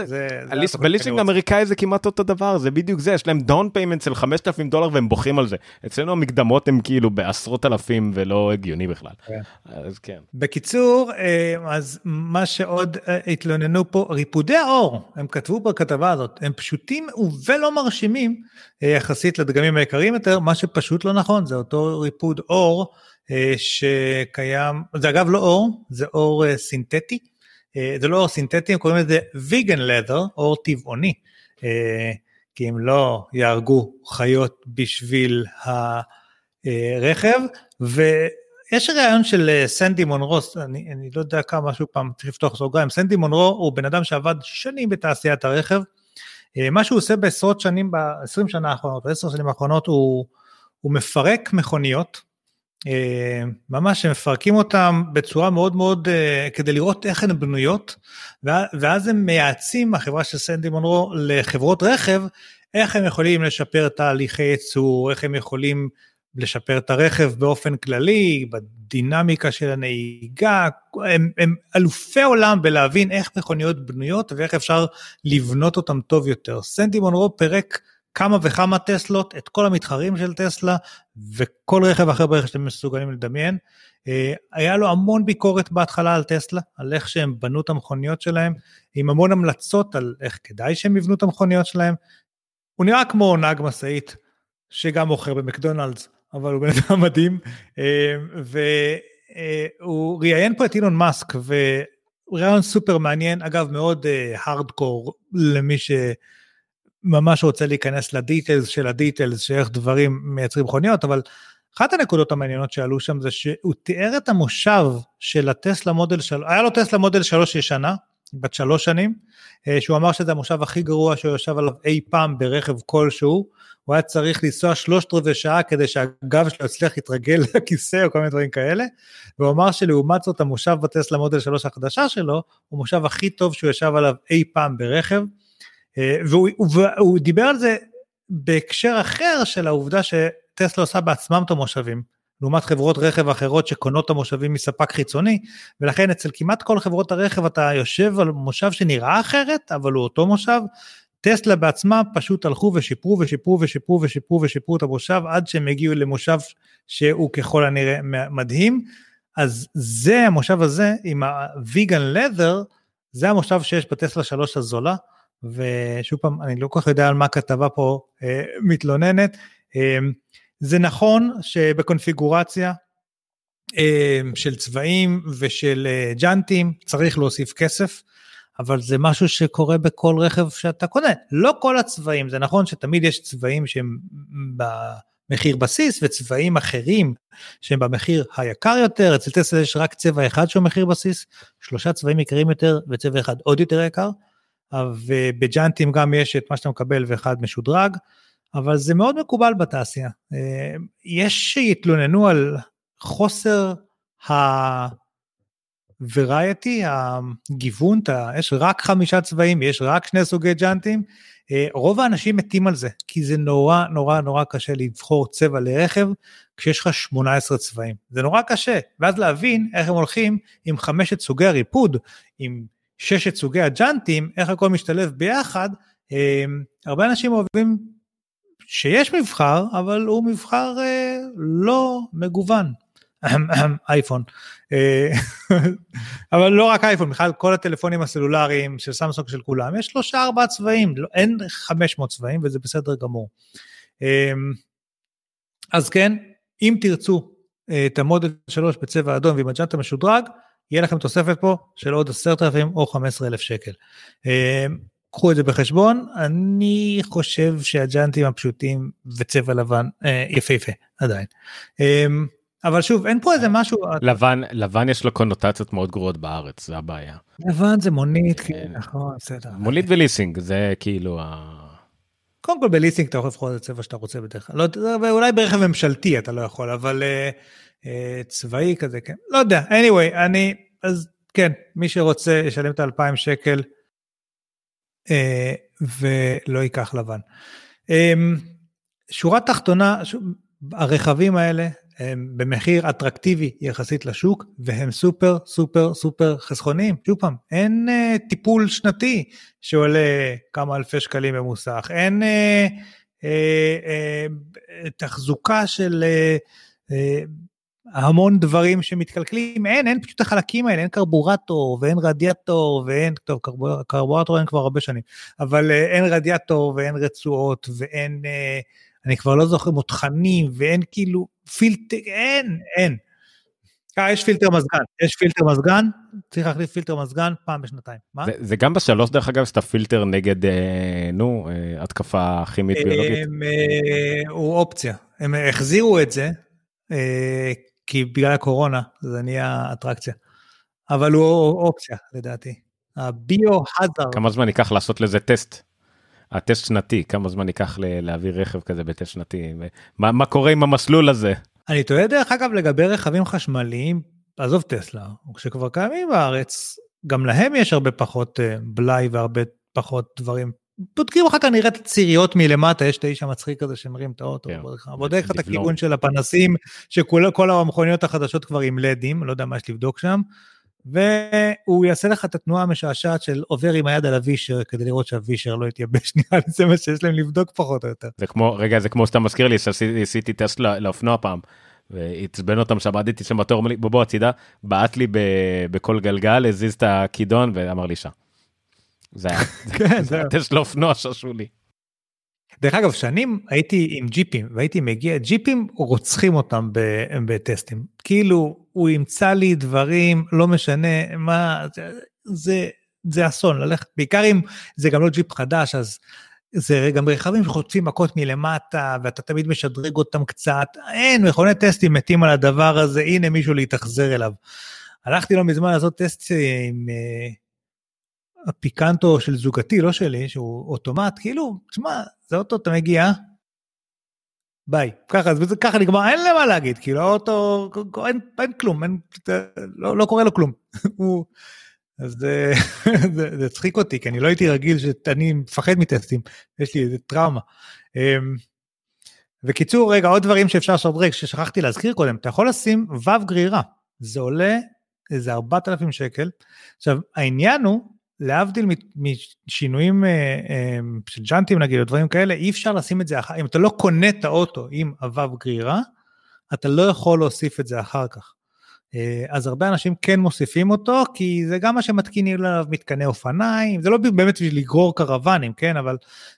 בליסינג אמריקאי זה כמעט אותו דבר זה בדיוק זה יש להם down payment של 5,000 דולר והם בוכים על זה אצלנו המקדמות הם כאילו בעשרות אלפים ולא הגיוני בכלל. כן. אז כן. בקיצור אה, אז מה שעוד אה, התלוננו פה ריפודי האור הם כתבו בכתבה הזאת הם פשוטים ולא מרשימים. אה, יחסית לדגמים היקרים יותר, מה שפשוט לא נכון, זה אותו ריפוד אור אה, שקיים, זה אגב לא אור, זה אור אה, סינתטי, זה לא אור סינתטי, הם קוראים לזה vegan leather, אור טבעוני, כי הם לא יהרגו חיות בשביל הרכב, ויש ראיון של סנדי מונרוס, אני, אני לא יודע כמה, שוב פעם, צריך לפתוח סוגריים, סנדי מונרו הוא בן אדם שעבד שנים בתעשיית הרכב, מה שהוא עושה בעשרות שנים, ב-20 שנה האחרונות, 10 שנים האחרונות, הוא, הוא מפרק מכוניות, ממש מפרקים אותם בצורה מאוד מאוד, כדי לראות איך הן בנויות, ואז הם מייעצים, החברה של סנדי מונרו, לחברות רכב, איך הם יכולים לשפר תהליכי ייצור, איך הם יכולים לשפר את הרכב באופן כללי, בדינמיקה של הנהיגה, הם, הם אלופי עולם בלהבין איך מכוניות בנויות ואיך אפשר לבנות אותן טוב יותר. סנדי מונרו פירק כמה וכמה טסלות, את כל המתחרים של טסלה וכל רכב אחר בערך שאתם מסוגלים לדמיין. אה, היה לו המון ביקורת בהתחלה על טסלה, על איך שהם בנו את המכוניות שלהם, עם המון המלצות על איך כדאי שהם יבנו את המכוניות שלהם. הוא נראה כמו נהג משאית שגם מוכר במקדונלדס, אבל הוא בן אדם מדהים, אה, והוא ראיין פה את אילון מאסק, והוא ראיון סופר מעניין, אגב מאוד הארדקור אה, למי שממש רוצה להיכנס לדיטיילס של הדיטיילס, שאיך דברים מייצרים מכוניות, אבל אחת הנקודות המעניינות שעלו שם זה שהוא תיאר את המושב של הטסלה מודל 3, היה לו טסלה מודל 3 ישנה, בת שלוש שנים, אה, שהוא אמר שזה המושב הכי גרוע שהוא יושב עליו אי פעם ברכב כלשהו, הוא היה צריך לנסוע שלושת רבעי שעה כדי שהגב שלו יצליח להתרגל [laughs] לכיסא או כל מיני דברים כאלה, והוא אמר שלעומת זאת המושב בטסלה מודל 3 החדשה שלו, הוא המושב הכי טוב שהוא ישב עליו אי פעם ברכב, אה, והוא, והוא דיבר על זה בהקשר אחר של העובדה שטסלה עושה בעצמם את המושבים. לעומת חברות רכב אחרות שקונות את המושבים מספק חיצוני, ולכן אצל כמעט כל חברות הרכב אתה יושב על מושב שנראה אחרת, אבל הוא אותו מושב. טסלה בעצמה פשוט הלכו ושיפרו ושיפרו ושיפרו ושיפרו ושיפרו את המושב עד שהם הגיעו למושב שהוא ככל הנראה מדהים. אז זה המושב הזה עם ה-vegan leather, זה המושב שיש בטסלה 3 הזולה, ושוב פעם, אני לא כל כך יודע על מה הכתבה פה אה, מתלוננת. אה, זה נכון שבקונפיגורציה אה, של צבעים ושל אה, ג'אנטים צריך להוסיף כסף, אבל זה משהו שקורה בכל רכב שאתה קונה. לא כל הצבעים, זה נכון שתמיד יש צבעים שהם במחיר בסיס וצבעים אחרים שהם במחיר היקר יותר, אצל טסלה יש רק צבע אחד שהוא מחיר בסיס, שלושה צבעים יקרים יותר וצבע אחד עוד יותר יקר, ובג'אנטים גם יש את מה שאתה מקבל ואחד משודרג. אבל זה מאוד מקובל בתעשייה. אה, יש שיתלוננו על חוסר ה-variety, הגיוון, יש רק חמישה צבעים, יש רק שני סוגי ג'אנטים. אה, רוב האנשים מתים על זה, כי זה נורא נורא נורא קשה לבחור צבע לרכב כשיש לך 18 צבעים. זה נורא קשה, ואז להבין איך הם הולכים עם חמשת סוגי הריפוד, עם ששת סוגי הג'אנטים, איך הכל משתלב ביחד. אה, הרבה אנשים אוהבים שיש מבחר, אבל הוא מבחר אה, לא מגוון. אייפון. אה, [laughs] אבל לא רק אייפון, בכלל כל הטלפונים הסלולריים של סמסונג של כולם, יש שלושה ארבעה צבעים, לא, אין 500 צבעים וזה בסדר גמור. אז כן, אם תרצו אה, את המודל 3 בצבע אדום ועם הג'אנט המשודרג, יהיה לכם תוספת פה של עוד 10,000 או 15,000 שקל. אה, קחו את זה בחשבון, אני חושב שהג'אנטים הפשוטים וצבע לבן אה, יפהפה עדיין. אה, אבל שוב אין פה איזה משהו לבן לבן יש לו קונוטציות מאוד גרועות בארץ זה הבעיה. לבן זה מונית כן. נכון בסדר. מונית וליסינג זה כאילו. קודם כל בליסינג אתה יכול לבחור את הצבע שאתה רוצה בדרך כלל, לא, אולי ברכב ממשלתי אתה לא יכול אבל uh, uh, צבאי כזה כן לא יודע anyway אני אז כן מי שרוצה ישלם את האלפיים שקל אה, ולא ייקח לבן. אמ, שורה תחתונה, הרכבים האלה הם במחיר אטרקטיבי יחסית לשוק והם סופר סופר סופר חסכוניים. שוב פעם, אין uh, טיפול שנתי שעולה כמה אלפי שקלים במוסך, אין uh, uh, uh, תחזוקה של uh, uh, המון דברים שמתקלקלים, אין, אין פשוט החלקים האלה, אין קרבורטור ואין רדיאטור ואין, טוב, קרבור, קרבורטור אין כבר הרבה שנים, אבל אה, אין רדיאטור ואין רצועות ואין, אה, אני כבר לא זוכר, מותחנים ואין כאילו פילטר, אין, אין. אה, יש פילטר מזגן, יש פילטר מזגן, צריך להחליף פילטר מזגן פעם בשנתיים. מה? זה, זה גם בשלוש דרך אגב, שאתה פילטר נגד, אה, נו, אה, התקפה כימית ביולוגית? אה, הוא אופציה, הם החזירו את זה, אה, כי בגלל הקורונה זה נהיה אטרקציה. אבל הוא אופציה לדעתי. הביו-הזארד. כמה זמן ייקח לעשות לזה טסט? הטסט שנתי, כמה זמן ייקח להעביר רכב כזה בטסט שנתי, מה, מה קורה עם המסלול הזה? אני טועה דרך אגב לגבי רכבים חשמליים, עזוב טסלה, שכבר קיימים בארץ, גם להם יש הרבה פחות uh, בלאי והרבה פחות דברים. בודקים אחר כך נראה את הציריות מלמטה, יש את האיש המצחיק הזה שמרים את האוטו, yeah. בודק לך את הכיוון של הפנסים, שכל המכוניות החדשות כבר עם לדים, לא יודע מה יש לבדוק שם. והוא יעשה לך את התנועה המשעשעת של עובר עם היד על הווישר כדי לראות שהווישר לא יתייבש, [laughs] נראה לי זה מה שיש להם לבדוק פחות או יותר. זה כמו, רגע, זה כמו שאתה מזכיר לי שעשיתי טסט לאופנוע פעם, ועצבן אותם שם בתור, אמר לי, בוא בוא הצידה, בעט לי בכל גלגל, הזיז את הכידון ואמר לי שם. זה היה, [laughs] כן, זה היה טסט לאופנוע ששו לי. דרך אגב, שנים הייתי עם ג'יפים, והייתי מגיע, ג'יפים רוצחים אותם בטסטים. כאילו, הוא ימצא לי דברים, לא משנה מה, זה, זה, זה אסון ללכת, בעיקר אם זה גם לא ג'יפ חדש, אז זה גם רכבים שחוטפים מכות מלמטה, ואתה תמיד משדרג אותם קצת, אין, מכוני טסטים מתים על הדבר הזה, הנה מישהו להתאכזר אליו. הלכתי לא מזמן לעשות טסט עם... אה, הפיקנטו של זוגתי, לא שלי, שהוא אוטומט, כאילו, תשמע, זה אוטו, אתה מגיע, ביי. ככה, זה ככה נגמר, אין למה להגיד, כאילו האוטו, אין, אין כלום, אין, לא, לא קורה לו כלום. [laughs] הוא, אז [laughs] זה, זה, זה צחיק אותי, כי אני לא הייתי רגיל שאני מפחד מטסטים, יש לי איזה טראומה. אמ, בקיצור, רגע, עוד דברים שאפשר לשדרג, ששכחתי להזכיר קודם, אתה יכול לשים וו גרירה, זה עולה איזה 4,000 שקל. עכשיו, העניין הוא להבדיל משינויים אה, אה, של ג'אנטים נגיד או דברים כאלה, אי אפשר לשים את זה אחר, אם אתה לא קונה את האוטו עם הוו גרירה, אתה לא יכול להוסיף את זה אחר כך. אה, אז הרבה אנשים כן מוסיפים אותו, כי זה גם מה שמתקינים עליו מתקני אופניים, זה לא באמת בשביל לגרור קרוונים, כן, אבל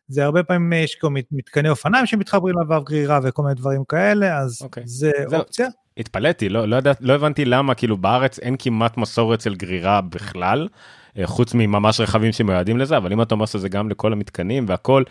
זה הרבה פעמים יש כל מיני מתקני אופניים שמתחברים לוו גרירה וכל מיני דברים כאלה, אז okay. אוקיי. זה אופציה. התפלאתי, לא, לא, יודע, לא הבנתי למה, כאילו בארץ אין כמעט מסורת של גרירה בכלל. אה, חוץ מממש רכבים שמיועדים לזה, אבל אם אתה אומר שזה גם לכל המתקנים והכל,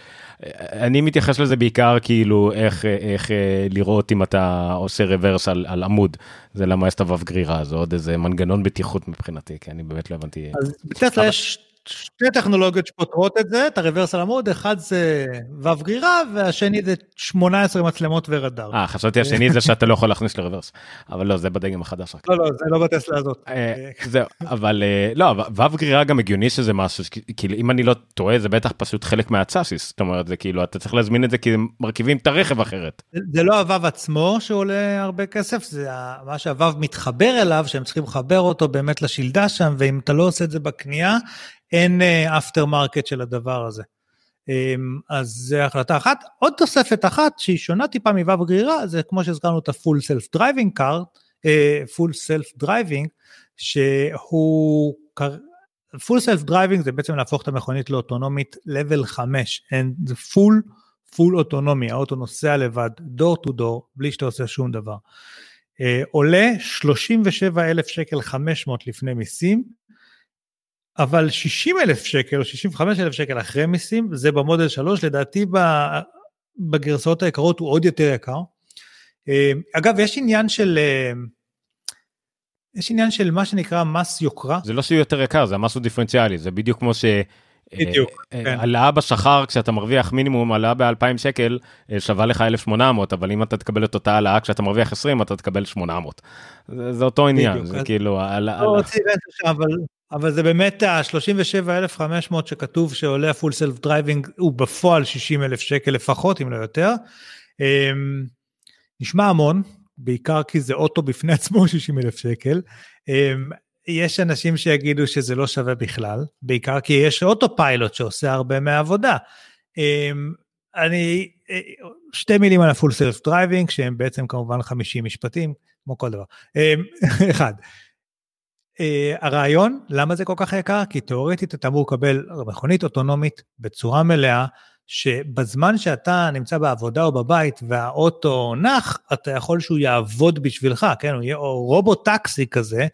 אה, אני מתייחס לזה בעיקר כאילו איך, אה, איך לראות אם אתה עושה רוורס על, על עמוד, זה למה יש את הוו גרירה, זה עוד איזה מנגנון בטיחות מבחינתי, כי אני באמת לא הבנתי. אז בטסלה יש שתי טכנולוגיות שפותרות את זה, את הרוורס על עמוד, אחד זה וו גרירה והשני זה 18 מצלמות ורדאר. אה, חשבתי השני זה שאתה לא יכול להכניס לרוורס, אבל לא, זה בדגם החדש. לא, לא, זה לא בטסלה הזאת. אה, זהו, אבל אה, לא, וו גרירה גם הגיוני שזה משהו, כאילו אם אני לא טועה זה בטח פשוט חלק מהצאסיס, זאת אומרת זה כאילו אתה צריך להזמין את זה כי מרכיבים את הרכב אחרת. זה לא הוו עצמו שעולה הרבה כסף, זה מה שהוו מתחבר אליו, שהם צריכים לחבר אותו באמת לשלדה שם, ואם אתה לא עושה את זה בקנייה, אין after uh, market של הדבר הזה. Um, אז זה החלטה אחת. עוד תוספת אחת שהיא שונה טיפה מוו גרירה, זה כמו שהזכרנו את self driving car, uh, full self driving, שהוא, full self driving זה בעצם להפוך את המכונית לאוטונומית level 5, זה full, full אוטונומי, האוטו נוסע לבד, door to door, בלי שאתה עושה שום דבר. Uh, עולה 37 אלף שקל 500 לפני מיסים, אבל 60 אלף שקל או 65 אלף שקל אחרי מיסים, זה במודל 3, לדעתי בגרסאות היקרות הוא עוד יותר יקר. אה, אגב, יש עניין של... אה, יש עניין של מה שנקרא מס יוקרה. זה לא שהוא יותר יקר, זה המס הוא דיפרנציאלי, זה בדיוק כמו ש... בדיוק, אה, כן. העלאה בשכר כשאתה מרוויח מינימום העלאה ב-2,000 שקל שווה לך 1,800 אבל אם אתה תקבל את אותה העלאה כשאתה מרוויח 20 אתה תקבל 800. זה, זה אותו עניין זה כאילו העלאה. לא, אבל אבל זה באמת ה-37,500 שכתוב שעולה ה full self driving הוא בפועל 60,000 שקל לפחות אם לא יותר. אמ, נשמע המון בעיקר כי זה אוטו בפני עצמו [laughs] 60,000 שקל. אמ, יש אנשים שיגידו שזה לא שווה בכלל בעיקר כי יש autopilot שעושה הרבה מהעבודה. אמ, אני שתי מילים על ה full self driving שהם בעצם כמובן 50 משפטים כמו כל דבר. [laughs] אחד. Uh, הרעיון, למה זה כל כך יקר? כי תאורטית אתה אמור לקבל מכונית אוטונומית בצורה מלאה, שבזמן שאתה נמצא בעבודה או בבית והאוטו נח, אתה יכול שהוא יעבוד בשבילך, כן? הוא יהיה robotaxi כזה,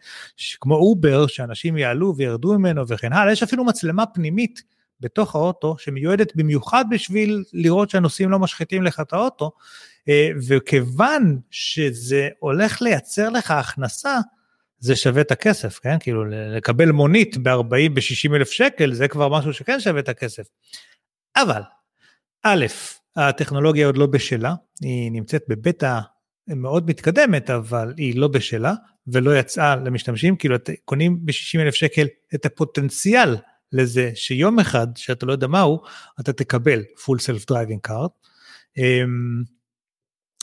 כמו אובר, שאנשים יעלו וירדו ממנו וכן הלאה. יש אפילו מצלמה פנימית בתוך האוטו, שמיועדת במיוחד בשביל לראות שהנוסעים לא משחיתים לך את האוטו, uh, וכיוון שזה הולך לייצר לך הכנסה, זה שווה את הכסף, כן? כאילו לקבל מונית ב-40, ב-60 אלף שקל, זה כבר משהו שכן שווה את הכסף. אבל א', הטכנולוגיה עוד לא בשלה, היא נמצאת בבטא מאוד מתקדמת, אבל היא לא בשלה, ולא יצאה למשתמשים, כאילו קונים ב-60 אלף שקל את הפוטנציאל לזה שיום אחד, שאתה לא יודע מהו, אתה תקבל full self driving card.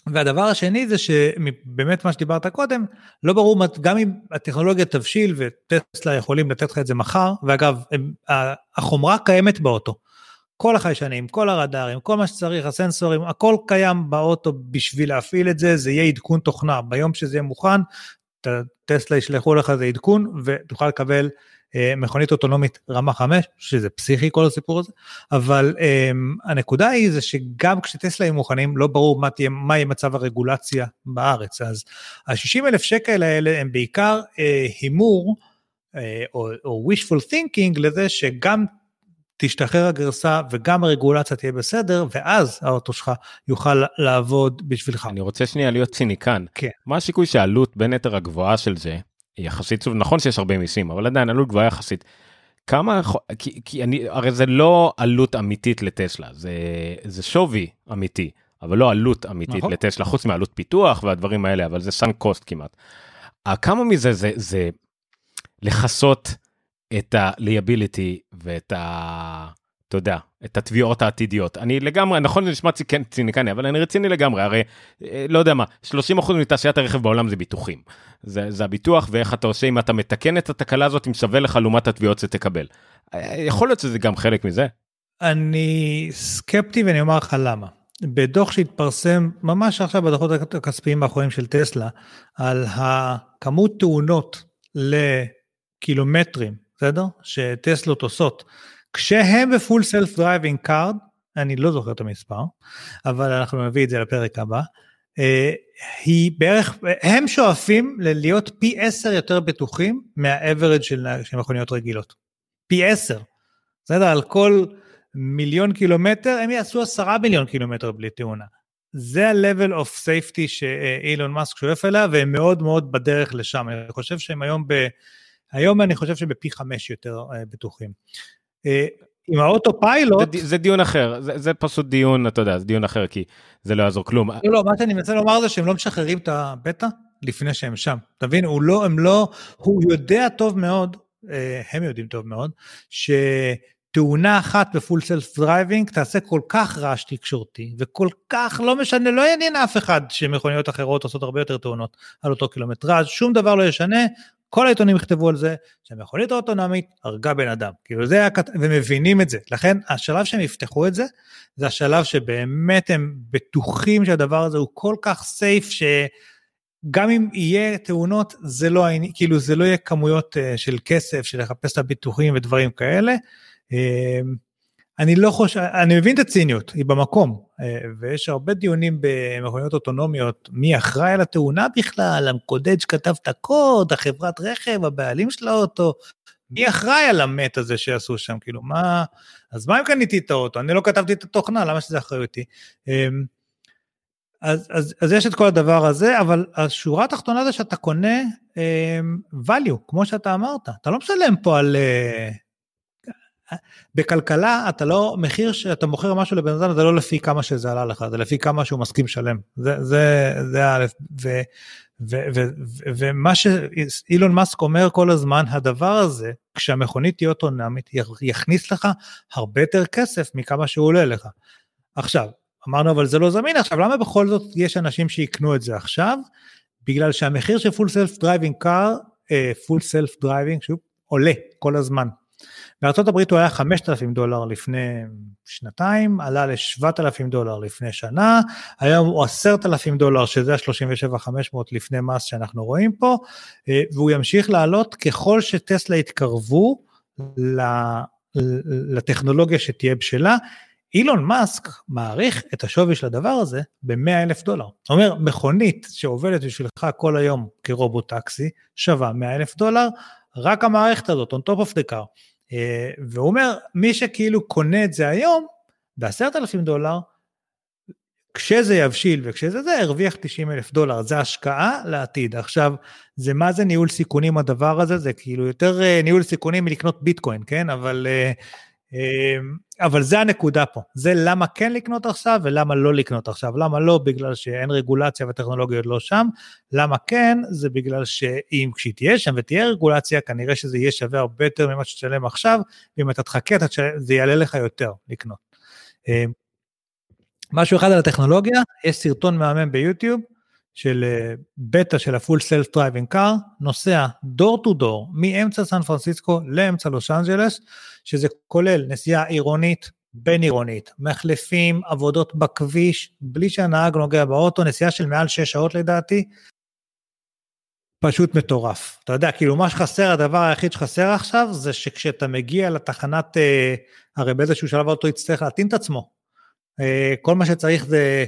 והדבר השני זה שבאמת מה שדיברת קודם, לא ברור, גם אם הטכנולוגיה תבשיל וטסלה יכולים לתת לך את זה מחר, ואגב, החומרה קיימת באוטו. כל החיישנים, כל הרדארים, כל מה שצריך, הסנסורים, הכל קיים באוטו בשביל להפעיל את זה, זה יהיה עדכון תוכנה. ביום שזה יהיה מוכן, טסלה ישלחו לך איזה עדכון ותוכל לקבל אה, מכונית אוטונומית רמה 5, שזה פסיכי כל הסיפור הזה, אבל אה, הנקודה היא זה שגם כשטסלה יהיו מוכנים, לא ברור מה, תהיה, מה יהיה מצב הרגולציה בארץ. אז ה-60 אלף שקל האלה הם בעיקר אה, הימור, אה, או, או wishful thinking לזה שגם תשתחרר הגרסה וגם הרגולציה תהיה בסדר, ואז האוטו שלך יוכל לעבוד בשבילך. אני רוצה שנייה להיות ציניקן. כן. מה הסיכוי שהעלות בין היתר הגבוהה של זה, יחסית, נכון שיש הרבה מיסים, אבל עדיין עלות גבוהה יחסית. כמה, כי, כי אני, הרי זה לא עלות אמיתית לטסלה, זה, זה שווי אמיתי, אבל לא עלות אמיתית נכון. לטסלה, חוץ מעלות פיתוח והדברים האלה, אבל זה סאנק קוסט כמעט. כמה מזה זה, זה לכסות את ה-liability ואת ה... אתה יודע, את התביעות העתידיות. אני לגמרי, נכון זה נשמע כן, ציניקני, אבל אני רציני לגמרי, הרי אה, לא יודע מה, 30% מתעשיית הרכב בעולם זה ביטוחים. זה, זה הביטוח ואיך אתה עושה, אם אתה מתקן את התקלה הזאת, אם שווה לך לעומת התביעות שתקבל. אה, יכול להיות שזה גם חלק מזה. אני סקפטי ואני אומר לך למה. בדוח שהתפרסם ממש עכשיו בדוחות הכספיים האחרונים של טסלה, על הכמות תאונות לקילומטרים בסדר? שטסלות עושות. כשהם ב full self driving car, אני לא זוכר את המספר, אבל אנחנו נביא את זה לפרק הבא, אה, היא בערך, הם שואפים להיות פי עשר יותר בטוחים מהאברד של, של מכוניות רגילות. פי עשר. בסדר? על כל מיליון קילומטר הם יעשו עשרה מיליון קילומטר בלי תאונה. זה ה-level of safety שאילון מאסק שואף אליה והם מאוד מאוד בדרך לשם. אני חושב שהם היום ב... היום אני חושב שבפי חמש יותר אה, בטוחים. אה, עם ה autopilot... זה, זה דיון אחר, זה, זה פשוט דיון, אתה יודע, זה דיון אחר, כי זה לא יעזור כלום. לא, לא, מה שאני מנסה לומר זה שהם לא משחררים את הבטא לפני שהם שם. אתה מבין? הוא לא, הם לא, הוא יודע טוב מאוד, אה, הם יודעים טוב מאוד, שתאונה אחת ב full self driving תעשה כל כך רעש תקשורתי, וכל כך לא משנה, לא יעניין אף אחד שמכוניות אחרות עושות הרבה יותר תאונות על אותו קילומטראז', שום דבר לא ישנה, כל העיתונים יכתבו על זה שהמכונית האוטונומית הרגה בן אדם, כאילו זה היה, ומבינים את זה, לכן השלב שהם יפתחו את זה, זה השלב שבאמת הם בטוחים שהדבר הזה הוא כל כך סייף שגם אם יהיה תאונות זה לא, כאילו זה לא יהיה כמויות אה, של כסף של לחפש את הביטוחים ודברים כאלה. אה, אני לא חושב, אני מבין את הציניות, היא במקום, אה, ויש הרבה דיונים במכוניות אוטונומיות, מי אחראי על התאונה בכלל, המקודד שכתב את הקוד, החברת רכב, הבעלים של האוטו, מי אחראי על המת הזה שעשו שם, כאילו מה, אז מה אם קניתי את האוטו, אני לא כתבתי את התוכנה, למה שזה אחריותי? אמ, אז, אז, אז יש את כל הדבר הזה, אבל השורה התחתונה זה שאתה קונה um, value, כמו שאתה אמרת, אתה לא משלם פה על... Uh, בכלכלה אתה לא, מחיר שאתה מוכר משהו לבן אדם זה לא לפי כמה שזה עלה לך, זה לפי כמה שהוא מסכים לשלם. זה, זה, זה א', ומה שאילון מאסק אומר כל הזמן, הדבר הזה, כשהמכונית תהיה אוטונומית, יכניס לך הרבה יותר כסף מכמה שהוא עולה לך. עכשיו, אמרנו אבל זה לא זמין עכשיו, למה בכל זאת יש אנשים שיקנו את זה עכשיו? בגלל שהמחיר של full self driving car, full self driving, שוב, עולה כל הזמן. בארה"ב הוא היה 5,000 דולר לפני שנתיים, עלה ל-7,000 דולר לפני שנה, היום הוא 10,000 דולר, שזה ה-37,500 לפני מס שאנחנו רואים פה, אה, והוא ימשיך לעלות ככל שטסלה יתקרבו לטכנולוגיה שתהיה בשלה. אילון מאסק מעריך את השווי של הדבר הזה ב-100 אלף דולר. זאת אומרת, מכונית שעובדת בשבילך כל היום כרובוט טקסי שווה 100 אלף דולר, רק המערכת הזאת, on top of the car. אה, והוא אומר, מי שכאילו קונה את זה היום, בעשרת אלפים דולר, כשזה יבשיל וכשזה זה, הרוויח 90 אלף דולר, זה השקעה לעתיד. עכשיו, זה מה זה ניהול סיכונים הדבר הזה? זה כאילו יותר אה, ניהול סיכונים מלקנות ביטקוין, כן? אבל אמ, אבל זה הנקודה פה, זה למה כן לקנות עכשיו ולמה לא לקנות עכשיו. למה לא? בגלל שאין רגולציה וטכנולוגיות לא שם, למה כן? זה בגלל שאם כשהיא תהיה שם ותהיה רגולציה, כנראה שזה יהיה שווה הרבה יותר ממה שתשלם עכשיו, ואם אתה תחכה, זה יעלה לך יותר לקנות. אמ, משהו אחד על הטכנולוגיה, יש סרטון מהמם ביוטיוב של אה, בטא של ה full self driving car, נוסע door to door מאמצע סן פרנסיסקו לאמצע לוס אנג'לס, שזה כולל נסיעה עירונית, בין עירונית, מחלפים, עבודות בכביש, בלי שהנהג נוגע באוטו, נסיעה של מעל 6 שעות לדעתי, פשוט מטורף. אתה יודע, כאילו מה שחסר, הדבר היחיד שחסר עכשיו, זה שכשאתה מגיע לתחנת, אה, הרי באיזשהו שלב האוטו יצטרך להטעין את עצמו. אה, כל מה שצריך זה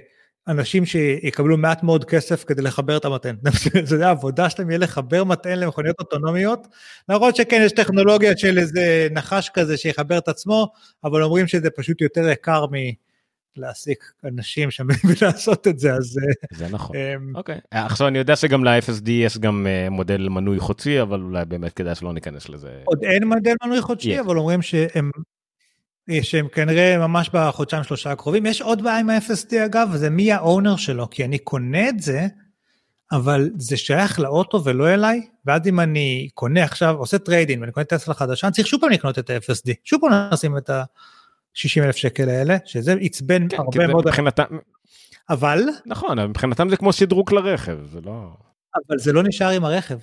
אנשים שיקבלו מעט מאוד כסף כדי לחבר את המטען. [laughs] זה העבודה שלהם יהיה לחבר מטען למכוניות אוטונומיות. למרות שכן יש טכנולוגיה של איזה נחש כזה שיחבר את עצמו, אבל אומרים שזה פשוט יותר יקר מלהעסיק אנשים שמבינים [laughs] לעשות את זה, אז... אה, זה נכון. אמ, אוקיי. עכשיו אני יודע שגם ל-FSD יש גם אה, מודל מנוי חודשי, אבל אולי באמת כדאי שלא ניכנס לזה. עוד אין מודל מנוי חודשי, אבל אומרים שהם שהם כנראה ממש בחודשיים שלושה הקרובים. יש עוד בעיה עם ה-FSD אגב, וזה מי ה owner שלו, כי אני קונה את זה, אבל זה שייך לאוטו ולא אליי, ואז אם אני קונה עכשיו, עושה טריידין ואני קונה טסלה חדשה, אני צריך שוב פעם לקנות את ה-FSD, שוב פעם נשים את ה-60 אלף שקל האלה, שזה עצבן כן, הרבה מאוד. מבחינתם... אבל... נכון, מבחינתם זה כמו שדרוג לרכב, זה לא... אבל זה לא נשאר עם הרכב.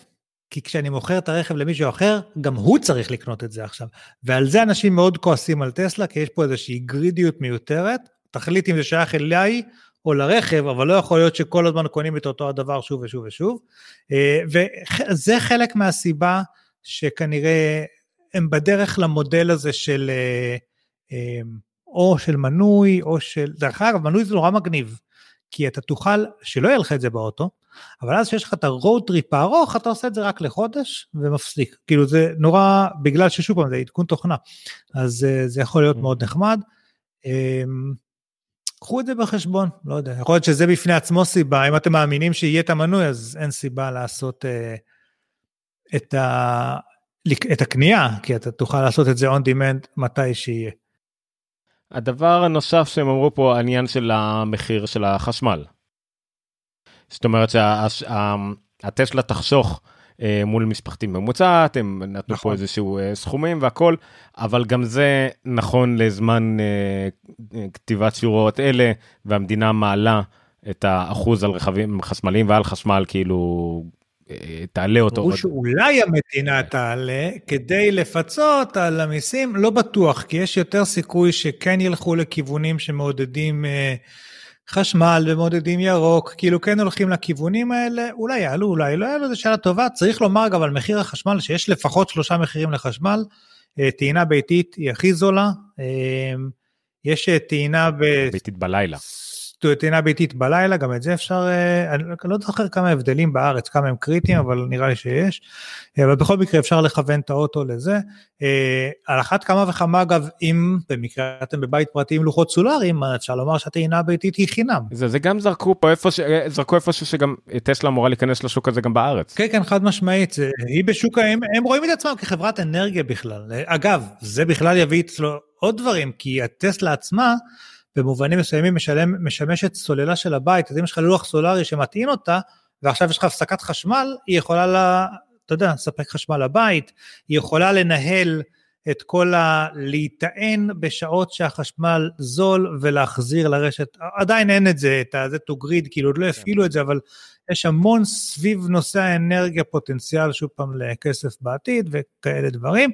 כי כשאני מוכר את הרכב למישהו אחר, גם הוא צריך לקנות את זה עכשיו. ועל זה אנשים מאוד כועסים על טסלה, כי יש פה איזושהי גרידיות מיותרת. תחליט אם זה שייך אליי או לרכב, אבל לא יכול להיות שכל הזמן קונים את אותו הדבר שוב ושוב ושוב. אה, וזה חלק מהסיבה שכנראה הם בדרך למודל הזה של אה, אה, או של מנוי או של, דרך אגב, מנוי זה נורא מגניב, כי אתה תוכל, שלא יהיה לך את זה באוטו, אבל אז כשיש לך את ה road trip הארוך, אתה עושה את זה רק לחודש ומפסיק. כאילו זה נורא, בגלל ששוב פעם זה עדכון תוכנה, אז אה, זה יכול להיות מאוד נחמד. אמ, קחו את זה בחשבון, לא יודע, יכול להיות שזה בפני עצמו סיבה, אם אתם מאמינים שיהיה את המנוי, אז אין סיבה לעשות uh, את, ה, את הקנייה, כי אתה תוכל לעשות את זה on demand מתי שיהיה. הדבר הנוסף שהם אמרו פה, העניין של המחיר של החשמל. זאת אומרת שהטסלה תחסוך אה, מול משפחתי ממוצעת, הם נתנו נכון. פה איזשהו אה, סכומים והכל, אבל גם זה נכון לזמן אה, כתיבת שורות אלה, והמדינה מעלה את האחוז על רכבים חשמליים ועל חשמל כאילו תעלה אותו. ברור שאולי המדינה תעלה כדי לפצות על המיסים, לא בטוח, כי יש יותר סיכוי שכן ילכו לכיוונים שמעודדים אה, חשמל ומעודדים ירוק, כאילו כן הולכים לכיוונים האלה, אולי יעלו, אולי לא יעלו, זו שאלה טובה. צריך לומר גם על מחיר החשמל, שיש לפחות שלושה מחירים לחשמל, אה, טעינה ביתית היא הכי זולה, אה, יש טעינה ב... ביתית בלילה. טעינה ביתית בלילה, גם את זה אפשר, אה, אני לא זוכר כמה הבדלים בארץ, כמה הם קריטיים, אבל נראה לי שיש. אה, אבל בכל מקרה אפשר לכוון את האוטו לזה. אה, על אחת כמה וכמה, אגב, אם במקרה אתם בבית פרטי עם לוחות סולאריים, אפשר לומר שהטעינה הביתית היא חינם. זה, זה גם זרקו פה איפה, ש... זרקו איפשהו שגם טסלה אמורה להיכנס לשוק הזה גם בארץ. כן, כן, חד משמעית. היא בשוק, הם, הם רואים את עצמם כחברת אנרגיה בכלל. אגב, זה בכלל יביא אצלו עוד דברים, כי הטסלה עצמה, במובנים מסוימים משלם, משמשת סוללה של הבית, אז אם יש לך לוח סולארי שמטעין אותה, ועכשיו יש לך הפסקת חשמל, היא יכולה, לה, אתה יודע, לספק חשמל לבית, היא יכולה לנהל את כל ה... להיטען בשעות שהחשמל זול ולהחזיר לרשת, עדיין אין את זה, את ה-זה to grid, כאילו עוד לא הפעילו את זה, אבל יש המון סביב נושא האנרגיה פוטנציאל, שוב פעם, לכסף בעתיד וכאלה דברים.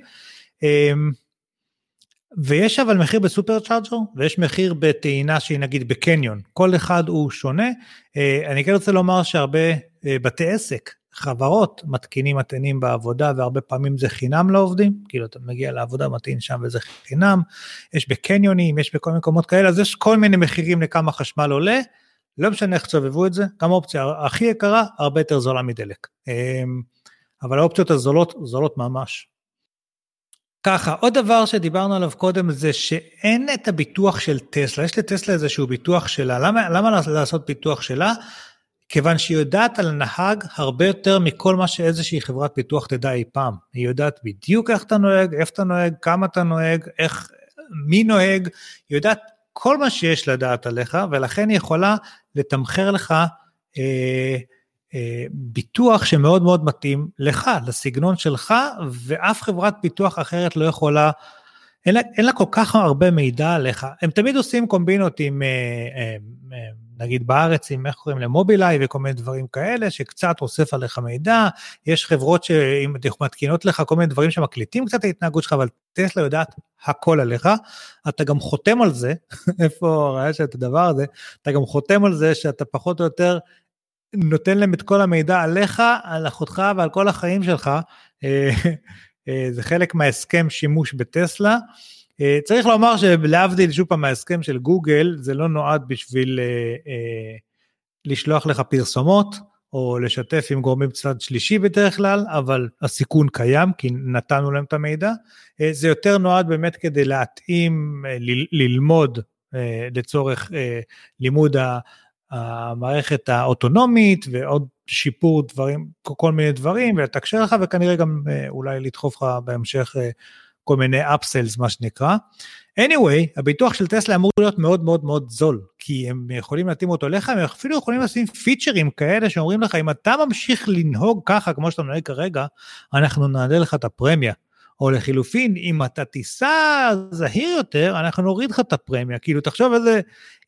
ויש אבל מחיר בסופר צ'ארג'ר ויש מחיר בטעינה שהיא נגיד בקניון, כל אחד הוא שונה. אה, אני כן רוצה לומר שהרבה אה, בתי עסק, חברות מתקינים מטענים בעבודה והרבה פעמים זה חינם לעובדים, כאילו אתה מגיע לעבודה מטעין שם וזה חינם, יש בקניונים, יש בכל מקומות כאלה, אז יש כל מיני מחירים לכמה חשמל עולה, לא משנה איך תסובבו את זה, גם האופציה הכי יקרה, הרבה יותר זולה מדלק. אה, אבל האופציות הזולות, זולות ממש. ככה, עוד דבר שדיברנו עליו קודם זה שאין את הביטוח של טסלה, יש לטסלה איזשהו ביטוח שלה, למה, למה לעשות ביטוח שלה? כיוון שהיא יודעת על הנהג הרבה יותר מכל מה שאיזושהי חברת ביטוח תדע אי פעם. היא יודעת בדיוק איך אתה נוהג, איפה אתה נוהג, כמה אתה נוהג, איך, מי נוהג, היא יודעת כל מה שיש לדעת עליך, ולכן היא יכולה לתמחר לך אה, ביטוח שמאוד מאוד מתאים לך, לסגנון שלך, ואף חברת ביטוח אחרת לא יכולה, אין לה, אין לה כל כך הרבה מידע עליך. הם תמיד עושים קומבינות עם, אה, אה, אה, נגיד בארץ, עם איך קוראים למובילאיי וכל מיני דברים כאלה, שקצת אוסף עליך מידע. יש חברות שמתקינות לך כל מיני דברים שמקליטים קצת את ההתנהגות שלך, אבל טסלה יודעת הכל עליך. אתה גם חותם על זה, [laughs] איפה ראית את הדבר הזה, אתה גם חותם על זה שאתה פחות או יותר נותן להם את כל המידע עליך, על אחותך ועל כל החיים שלך. אה, אה, זה חלק מההסכם שימוש בטסלה. אה, צריך לומר שלהבדיל שוב פעם מההסכם של גוגל, זה לא נועד בשביל לשלוח לך פרסומות או לשתף עם גורמים צד שלישי בדרך כלל, אבל הסיכון קיים כי נתנו להם את המידע. זה יותר נועד באמת כדי להתאים, ללמוד לצורך לימוד המערכת האוטונומית ועוד שיפור דברים, כל מיני דברים, ולתקשר לך וכנראה גם אה, אולי לדחוף לך בהמשך אה, כל מיני אפסלס מה שנקרא. anyway, הביטוח של טסלה אמור להיות מאוד מאוד מאוד זול, כי הם יכולים להתאים אותו לך, הם אפילו יכולים לשים פיצ'רים כאלה שאומרים לך, אם אתה ממשיך לנהוג ככה כמו שאתה נוהג כרגע, אנחנו נעלה לך את הפרמיה. או לחילופין, אם אתה תיסע זהיר יותר, אנחנו נוריד לך את הפרמיה. כאילו, תחשוב איזה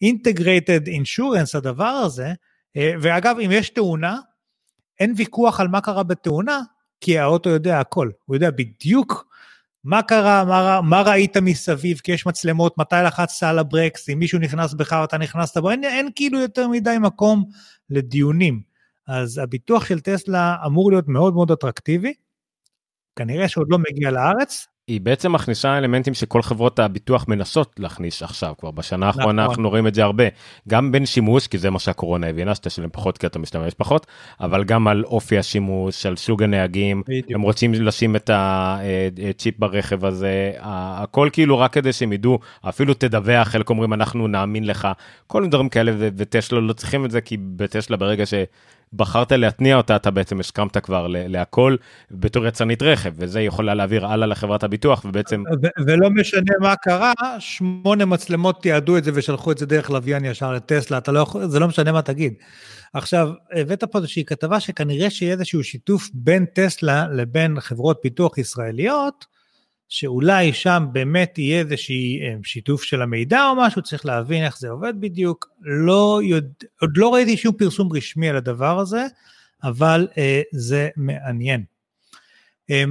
אינטגרייטד אינשורנס הדבר הזה, אה, ואגב, אם יש תאונה, אין ויכוח על מה קרה בתאונה, כי האוטו יודע הכל, הוא יודע בדיוק מה קרה, מה, מה ראית מסביב, כי יש מצלמות, מתי לחצת על הברקס, אם מישהו נכנס בך ואתה נכנסת בו, אין, אין כאילו יותר מדי מקום לדיונים. אז הביטוח של טסלה אמור להיות מאוד מאוד אטרקטיבי, כנראה שעוד לא מגיע לארץ. היא בעצם מכניסה אלמנטים שכל חברות הביטוח מנסות להכניס עכשיו כבר בשנה האחרונה נכון. אנחנו רואים את זה הרבה גם בין שימוש כי זה מה שהקורונה הבינה שאתה שלם פחות כי אתה משתמש פחות אבל גם על אופי השימוש על סוג הנהגים בדיוק. הם רוצים לשים את הצ'יפ ברכב הזה הכל כאילו רק כדי שהם ידעו אפילו תדווח חלק אומרים אנחנו נאמין לך כל מיני דברים כאלה וטסלה לא צריכים את זה כי בטסלה ברגע ש. בחרת להתניע אותה אתה בעצם הסכמת כבר להכל בתור יצרנית רכב וזה יכולה להעביר הלאה לחברת הביטוח ובעצם ולא משנה מה קרה שמונה מצלמות תיעדו את זה ושלחו את זה דרך לוויין ישר לטסלה אתה לא יכול זה לא משנה מה תגיד. עכשיו הבאת פה איזושהי כתבה שכנראה שיהיה איזשהו שיתוף בין טסלה לבין חברות ביטוח ישראליות שאולי שם באמת יהיה איזשהי אה, שיתוף של המידע או משהו, צריך להבין איך זה עובד בדיוק. לא יודע, עוד לא ראיתי שום פרסום רשמי על הדבר הזה, אבל אה, זה מעניין. אה,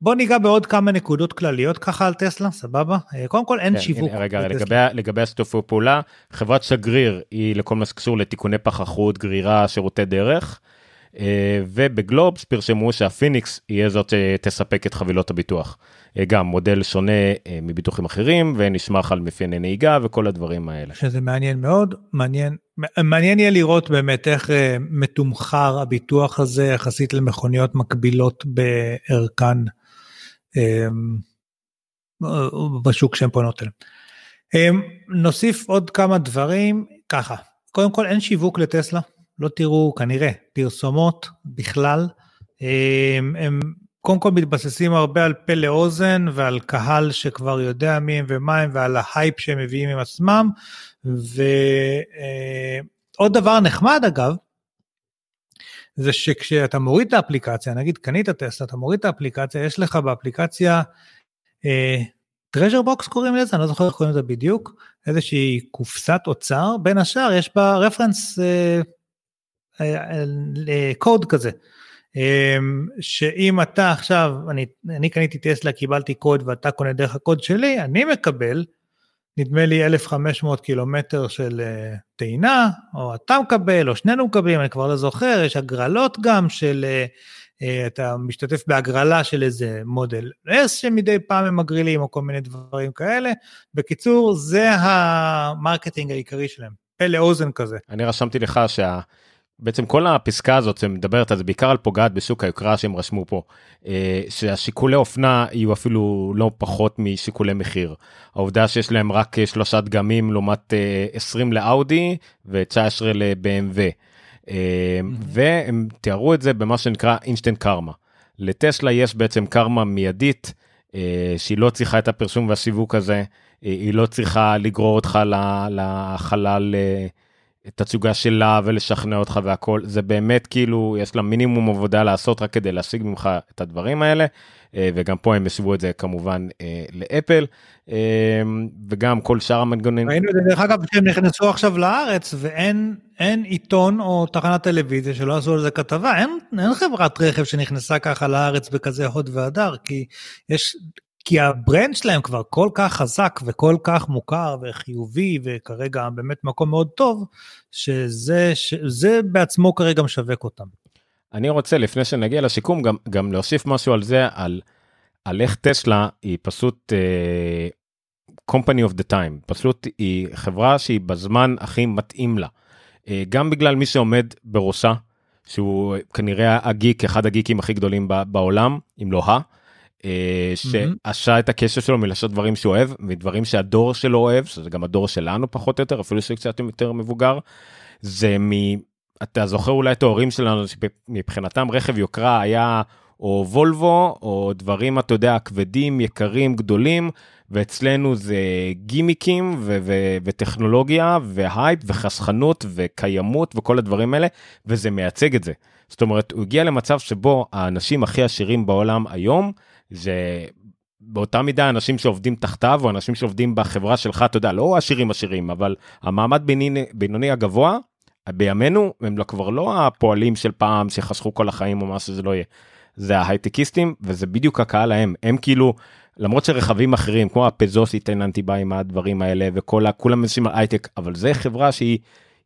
בוא ניגע בעוד כמה נקודות כלליות ככה על טסלה, סבבה? אה, קודם כל אין כן, שיווק. הנה, רגע, לגבי, לגבי השיתופי פעולה, חברת שגריר היא לכל מה שקשור לתיקוני פחחות, גרירה, שירותי דרך. אה, ובגלובס פרשמו שהפיניקס יהיה זאת שתספק את חבילות הביטוח. אה, גם מודל שונה אה, מביטוחים אחרים ונשמח על מאפייני נהיגה וכל הדברים האלה. שזה מעניין מאוד, מעניין, מעניין יהיה לראות באמת איך מתומחר הביטוח הזה יחסית למכוניות מקבילות בערכן בשוק שהן פונות אליהם. נוסיף עוד כמה דברים, ככה, קודם כל אין שיווק לטסלה. לא תראו כנראה פרסומות בכלל. הם, הם קודם כל מתבססים הרבה על פה לאוזן ועל קהל שכבר יודע מי הם ומה הם ועל ההייפ שהם מביאים עם עצמם. ועוד דבר נחמד אגב, זה שכשאתה מוריד את האפליקציה, נגיד קנית טסלה, אתה מוריד את האפליקציה, יש לך באפליקציה treasure box קוראים לזה, אני לא זוכר איך קוראים לזה בדיוק, איזושהי קופסת אוצר, בין השאר יש בה reference לקוד כזה. אמ, שאם אתה עכשיו, אני, אני קניתי טסלה, קיבלתי קוד ואתה קונה דרך הקוד שלי, אני מקבל, נדמה לי 1,500 קילומטר של אה, טעינה, או אתה מקבל, או שנינו מקבלים, אני כבר לא זוכר, יש הגרלות גם של, אה, אה, אתה משתתף בהגרלה של איזה מודל S שמדי פעם הם מגרילים, או כל מיני דברים כאלה. בקיצור, זה ה marketing העיקרי שלהם, פה לאוזן כזה. אני רשמתי לך שה... בעצם כל הפסקה הזאת שמדברת על זה בעיקר על פוגעת בשוק היוקרה שהם רשמו פה אה, שהשיקולי אופנה יהיו אפילו לא פחות משיקולי מחיר. העובדה שיש להם רק שלושה דגמים לעומת 20 אה, לאאודי ו-19 ל-BMW. אה, והם תיארו את זה במה שנקרא אינסטנט קרמה. לטסלה יש בעצם קרמה מיידית שהיא לא צריכה את הפרסום והשיווק הזה, היא לא צריכה לגרור אותך לחלל תצוגה שלה ולשכנע אותך והכל, זה באמת כאילו יש לה מינימום עבודה לעשות רק כדי להשיג ממך את הדברים האלה. אה, וגם פה הם ישוו את זה כמובן אה, ל Apple אה, וגם כל שאר המנגנונים. ראינו את זה דרך אגב שהם נכנסו עכשיו לארץ ואין אין עיתון או תחנת טלוויזיה שלא עשו על זה כתבה אין, אין חברת רכב שנכנסה ככה לארץ בכזה הוד והדר כי יש כי ה brand שלהם כבר כל כך חזק וכל כך מוכר וחיובי וכרגע באמת מקום מאוד טוב שזה שזה בעצמו כרגע משווק אותם. אני רוצה לפני שנגיע לשיקום גם גם להוסיף משהו על זה על על איך טסלה היא פשוט uh, company of the time פשוט היא חברה שהיא בזמן הכי מתאים לה uh, גם בגלל מי שעומד בראשה שהוא כנראה הגיק אחד הגיקים הכי גדולים בעולם אם לא ה. Uh, שעשה את הקשר שלו מלעשות דברים שהוא אוהב מדברים שהדור שלו אוהב שזה גם הדור שלנו פחות או יותר אפילו שקצת יותר מבוגר זה מ... אתה זוכר אולי את ההורים שלנו שמבחינתם רכב יוקרה היה או וולבו או דברים אתה יודע כבדים יקרים גדולים ואצלנו זה גימיקים ו- ו- וטכנולוגיה והייפ וחסכנות וקיימות וכל הדברים האלה וזה מייצג את זה. זאת אומרת הוא הגיע למצב שבו האנשים הכי עשירים בעולם היום זה באותה מידה אנשים שעובדים תחתיו או אנשים שעובדים בחברה שלך אתה יודע לא עשירים עשירים אבל המעמד בינוני, הגבוה בימינו הם לא כבר לא הפועלים של פעם שחסכו כל החיים או מה שזה לא יהיה. זה ההייטקיסטים וזה בדיוק הקהל ההם הם כאילו למרות שרכבים אחרים כמו הפזוס התעניינתי בה עם הדברים האלה וכל כולם אנשים על הייטק אבל זה חברה שהיא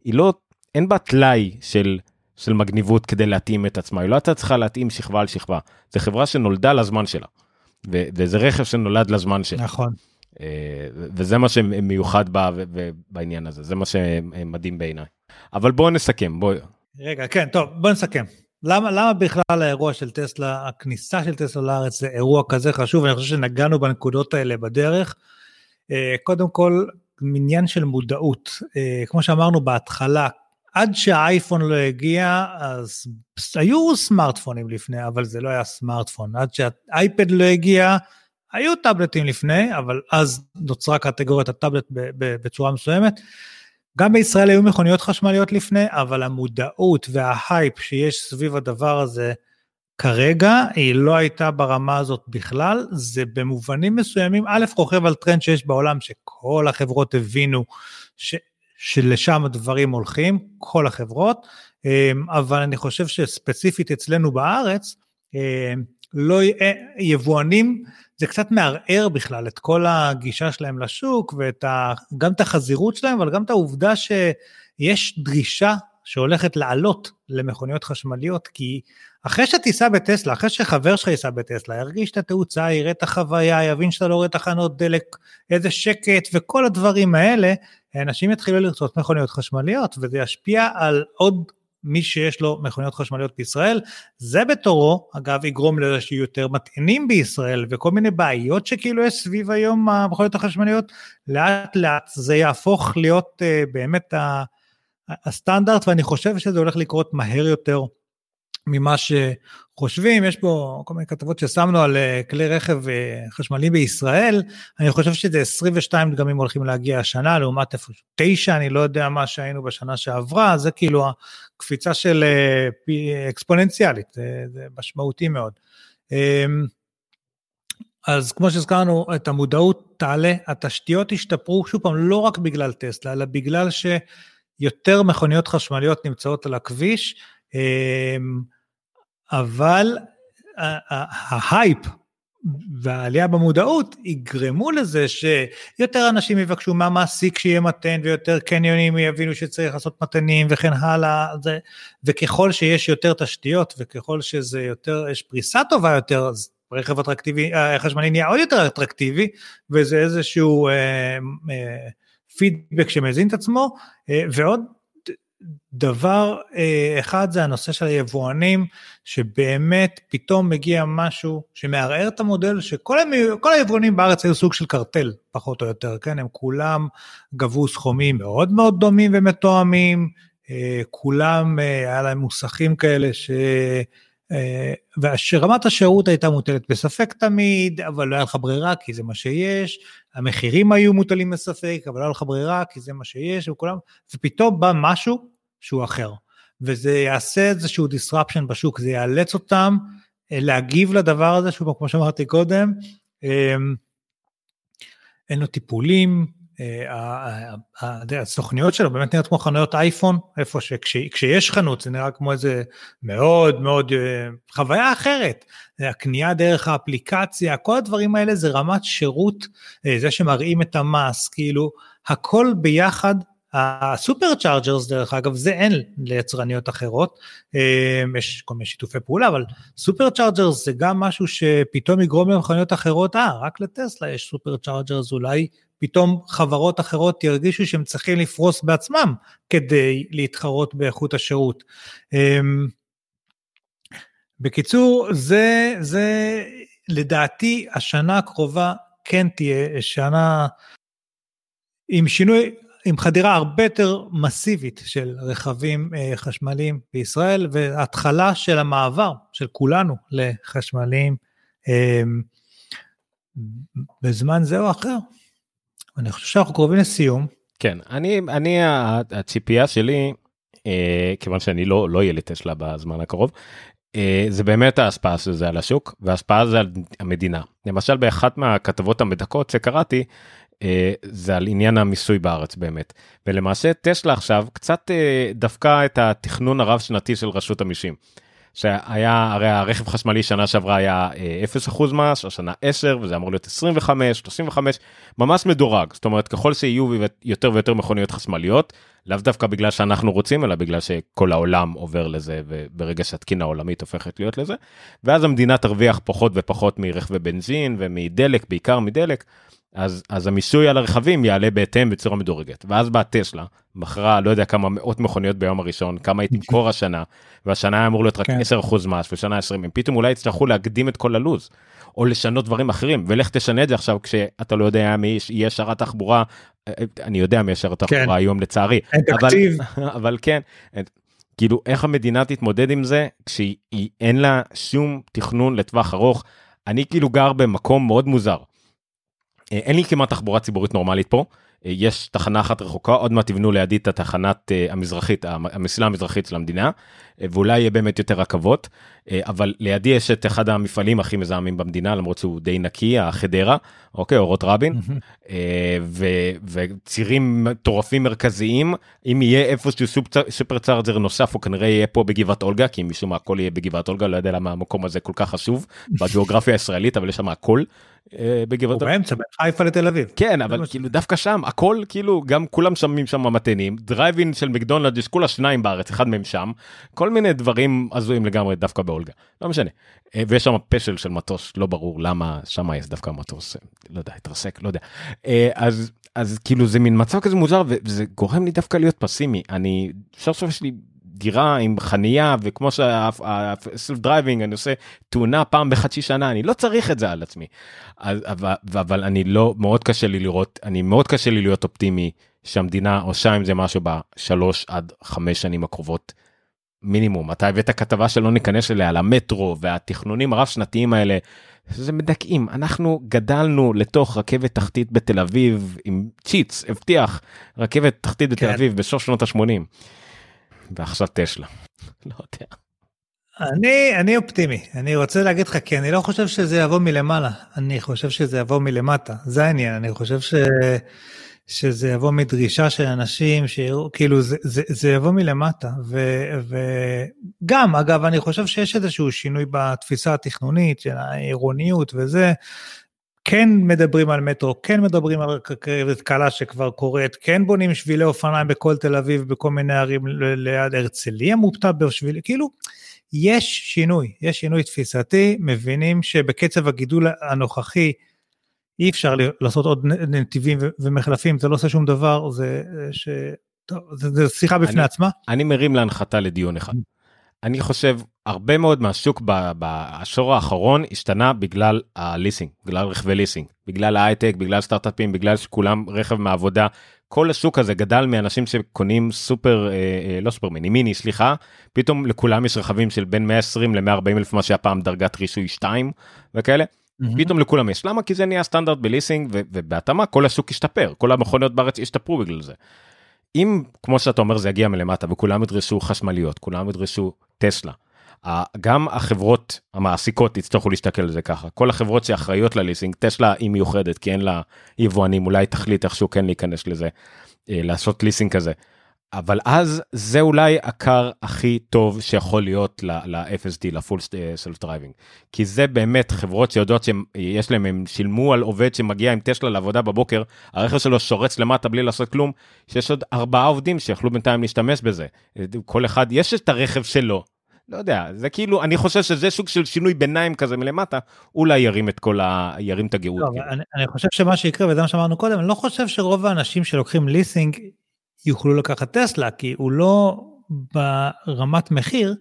היא לא אין בה טלאי של של מגניבות כדי להתאים את עצמה היא לא הייתה צריכה להתאים שכבה על שכבה זה חברה שנולדה לזמן שלה. ו- וזה רכב שנולד לזמן שלה. נכון. אה, וזה מה שמיוחד בה בעניין הזה זה מה שמדהים בעיניי. אבל בואו נסכם בואו. רגע כן טוב בואו נסכם. למה למה בכלל האירוע של טסלה הכניסה של טסלה לארץ זה אירוע כזה חשוב אני חושב שנגענו בנקודות האלה בדרך. אה, קודם כל עניין של מודעות אה, כמו שאמרנו בהתחלה עד שהאייפון לא הגיע אז היו סמארטפונים לפני אבל זה לא היה סמארטפון עד שהאייפד לא הגיע היו טאבלטים לפני אבל אז נוצרה קטגוריית הטאבלט בצורה מסוימת. גם בישראל היו מכוניות חשמליות לפני, אבל המודעות וההייפ שיש סביב הדבר הזה כרגע, היא לא הייתה ברמה הזאת בכלל. זה במובנים מסוימים, א', רוכב על טרנד שיש בעולם, שכל החברות הבינו ש, שלשם הדברים הולכים, כל החברות, אמ, אבל אני חושב שספציפית אצלנו בארץ, אמ, לא, יבואנים זה קצת מערער בכלל את כל הגישה שלהם לשוק וגם את החזירות שלהם, אבל גם את העובדה שיש דרישה שהולכת לעלות למכוניות חשמליות, כי אחרי שתיסע בטסלה, אחרי שחבר שלך ייסע בטסלה, ירגיש את התאוצה, יראה את החוויה, יבין שאתה לא רואה תחנות דלק, איזה שקט וכל הדברים האלה, אנשים יתחילו לרצות מכוניות חשמליות, וזה ישפיע על עוד מי שיש לו מכוניות חשמליות בישראל, זה בתורו, אגב, יגרום לזה שיהיו יותר מטענים בישראל, וכל מיני בעיות שכאילו יש סביב היום המכוניות החשמליות, לאט לאט זה יהפוך להיות uh, באמת הסטנדרט, ואני חושב שזה הולך לקרות מהר יותר ממה שחושבים, יש פה כל מיני כתבות ששמנו על אה, כלי רכב אה, חשמלי בישראל, אני חושב שזה 22 דגמים הולכים להגיע השנה, לעומת איפה 9, אני לא יודע מה שהיינו בשנה שעברה, זה כאילו הקפיצה של אה, אקספוננציאלית, זה, זה משמעותי מאוד. אמ, אז כמו שהזכרנו, את המודעות תעלה, התשתיות ישתפרו, שוב פעם, לא רק בגלל טסלה, אלא בגלל שיותר מכוניות חשמליות נמצאות על הכביש, אמ, אבל ההייפ והעלייה במודעות יגרמו לזה שיותר אנשים יבקשו מהמעסיק שיהיה מתן ויותר קניונים יבינו שצריך לעשות מתנים וכן הלאה זה, וככל שיש יותר תשתיות וככל שזה יותר יש פריסה טובה יותר אז רכב אטרקטיבי אה, חשמלי נהיה עוד יותר אטרקטיבי וזה איזשהו אה, אה, פידבק שמזין את עצמו אה, ועוד דבר אה, אחד זה הנושא של היבואנים, שבאמת פתאום מגיע משהו שמערער את המודל, שכל היבואנים בארץ היו סוג של קרטל, פחות או יותר, כן? הם כולם גבו סכומים מאוד מאוד דומים ומתואמים, אה, כולם, היה להם מוסכים כאלה ש... ושרמת השירות הייתה מוטלת בספק תמיד, אבל לא היה לך ברירה כי זה מה שיש, המחירים היו מוטלים בספק, אבל לא היה לך ברירה כי זה מה שיש, וכולם, ופתאום בא משהו שהוא אחר, וזה יעשה איזשהו disruption בשוק, זה יאלץ אותם להגיב לדבר הזה, שהוא כמו שאמרתי קודם, אין לו טיפולים, אה, הסוכניות שלו באמת נראית כמו חנויות אייפון, איפה שכשיש חנות זה נראה כמו איזה מאוד מאוד אה, חוויה אחרת. הקנייה דרך האפליקציה, כל הדברים האלה זה רמת שירות, אה, זה שמראים את המס, כאילו הכל ביחד ה superchargers דרך אגב זה אין ליצרניות אחרות, יש כל מיני שיתופי פעולה אבל superchargers זה גם משהו שפתאום יגרום למכוניות אחרות, אה רק לטסלה יש superchargers אולי פתאום חברות אחרות ירגישו שהם צריכים לפרוס בעצמם כדי להתחרות באיכות השירות. אמ, בקיצור, זה, זה לדעתי השנה הקרובה כן תהיה שנה עם שינוי, עם חדירה הרבה יותר מסיבית של רכבים אה, חשמליים בישראל והתחלה של המעבר של כולנו לחשמליים אה, בזמן זה או אחר. אני חושב שאנחנו קרובים לסיום. כן, אני, אני הציפייה שלי, אה, כיוון שאני לא, לא יהיה לי טסלה בזמן הקרוב, אה, זה באמת ההשפעה של זה על השוק, וההשפעה זה על המדינה. למשל באחת מהכתבות המדכאות שקראתי, זה על עניין המיסוי בארץ באמת. ולמעשה טסלה עכשיו קצת אה, דפקה את התכנון הרב שנתי של רשות המיסים. שהיה הרי הרכב חשמלי שנה שעברה היה 0% אה, מס, השנה 10 וזה אמור להיות 25, 35, ממש מדורג, זאת אומרת ככל שיהיו יותר ויותר מכוניות חשמליות, לאו דווקא בגלל שאנחנו רוצים אלא בגלל שכל העולם עובר לזה וברגע שהתקינה העולמית הופכת להיות לזה, ואז המדינה תרוויח פחות ופחות מרכבי בנזין ומדלק, בעיקר מדלק. אז, אז המיסוי על הרכבים יעלה בהתאם בצורה מדורגת. ואז באה טסלה, מכרה לא יודע כמה מאות מכוניות ביום הראשון, כמה היא תמכור השנה, והשנה היה אמור להיות רק כן. 10% מס ושנה 20, הם פתאום אולי יצטרכו להקדים את כל הלו"ז, או לשנות דברים אחרים, ולך תשנה את זה עכשיו כשאתה לא יודע מי יהיה שרת תחבורה, אני יודע מי יהיה שרת תחבורה כן. היום לצערי, אבל, [laughs] אבל כן, כאילו איך המדינה תתמודד עם זה כשאין לה שום תכנון לטווח ארוך. אני כאילו גר במקום מאוד מוזר. אה, אין לי כמעט תחבורה ציבורית נורמלית פה. אה, יש תחנה אחת רחוקה עוד מעט תבנו לידי את התחנת אה, המזרחית המסילה המזרחית של המדינה ואולי יהיה באמת יותר רכבות אבל לידי יש את אחד המפעלים הכי מזהמים במדינה למרות שהוא די נקי החדרה אוקיי אורות רבין ו, וצירים מטורפים מרכזיים. אם יהיה איפשהו סופר, סופר צארג'ר נוסף הוא כנראה יהיה פה בגבעת אולגה כי משום מה הכל יהיה בגבעת אולגה לא יודע למה המקום הזה כל כך חשוב בגיאוגרפיה הישראלית אבל יש שם הכל בגבעת... הוא באמצע, בין חיפה לתל אביב. כן, אבל כאילו דווקא שם, הכל כאילו, גם כולם שמים שם מתנים, דרייבין של מקדונלד, יש כולה שניים בארץ, אחד מהם שם, כל מיני דברים הזויים לגמרי דווקא באולגה, לא משנה. אה, ויש שם פשל של מטוס, לא ברור למה שם יש דווקא מטוס, לא יודע, התרסק, לא יודע. אה, אז, אז כאילו זה מין מצב כזה מוזר וזה גורם לי דווקא להיות פסימי, אני, אפשר לחשוב שיש לי דירה עם חנייה וכמו שהסלף דרייבינג אני עושה תאונה פעם בחצי שנה אני לא צריך את זה על עצמי. אז, אבל, אבל אני לא מאוד קשה לי לראות אני מאוד קשה לי להיות אופטימי שהמדינה עושה עם זה משהו בשלוש עד חמש שנים הקרובות מינימום אתה הבאת כתבה שלא ניכנס אליה על המטרו והתכנונים הרב שנתיים האלה. זה מדכאים אנחנו גדלנו לתוך רכבת תחתית בתל אביב עם צ'יץ הבטיח רכבת תחתית בתל כן. אביב בסוף שנות ה-80. ועכשיו טסלה. [laughs] לא יודע. אני אני אופטימי. אני רוצה להגיד לך כי אני לא חושב שזה יבוא מלמעלה. אני חושב שזה יבוא מלמטה. זה העניין. אני חושב ש... שזה יבוא מדרישה של אנשים שיראו כאילו זה, זה, זה יבוא מלמטה. ו, וגם אגב אני חושב שיש איזשהו שינוי בתפיסה התכנונית של העירוניות וזה כן מדברים על מטרו, כן מדברים על רכבת קלה שכבר קורית, כן בונים שבילי אופניים בכל תל אביב, בכל מיני ערים ליד הרצליה מופתע בשביל, כאילו, יש שינוי, יש שינוי תפיסתי, מבינים שבקצב הגידול הנוכחי אי אפשר לעשות עוד נתיבים ומחלפים, זה לא עושה שום דבר, זה, ש... טוב, זה, זה שיחה בפני אני, עצמה. אני מרים להנחתה לדיון אחד. אני חושב הרבה מאוד מהשוק בעשור האחרון השתנה בגלל הליסינג, בגלל רכבי ליסינג, בגלל ההייטק, בגלל סטארט-אפים, בגלל שכולם רכב מעבודה, כל השוק הזה גדל מאנשים שקונים סופר, אה, אה, לא סופר מיני, מיני, סליחה, פתאום לכולם יש רכבים של בין 120 ל-140 אלף, מה שהיה פעם דרגת רישוי 2 וכאלה. Mm-hmm. פתאום לכולם יש למה כי זה נהיה סטנדרט בליסינג ובהתאמה כל השוק השתפר כל המכוניות בארץ השתפרו בגלל זה. אם כמו שאתה אומר זה יגיע מלמטה וכולם ידרשו חשמליות כולם ידרשו טסלה. גם החברות המעסיקות יצטרכו להסתכל על זה ככה כל החברות שאחראיות לליסינג טסלה היא מיוחדת כי אין לה יבואנים אולי תחליט איכשהו כן להיכנס לזה אה, לעשות ליסינג כזה. אבל אז זה אולי ה care הכי טוב שיכול להיות ל-FSD, ל full self driving. כי זה באמת חברות שיודעות שיש להם, הם שילמו על עובד שמגיע עם טסלה לעבודה בבוקר, הרכב שלו שורץ למטה בלי לעשות כלום, שיש עוד ארבעה עובדים שיכלו בינתיים להשתמש בזה. כל אחד, יש את הרכב שלו. לא יודע, זה כאילו, אני חושב שזה סוג של שינוי ביניים כזה מלמטה, אולי ירים את כל ה... ירים את הגאות. לא, כאילו. אני, אני חושב שמה שיקרה, וזה מה שאמרנו קודם, אני לא חושב שרוב האנשים שלוקחים ליסינג יוכלו לקחת טסלה, כי הוא לא ברמת מחיר,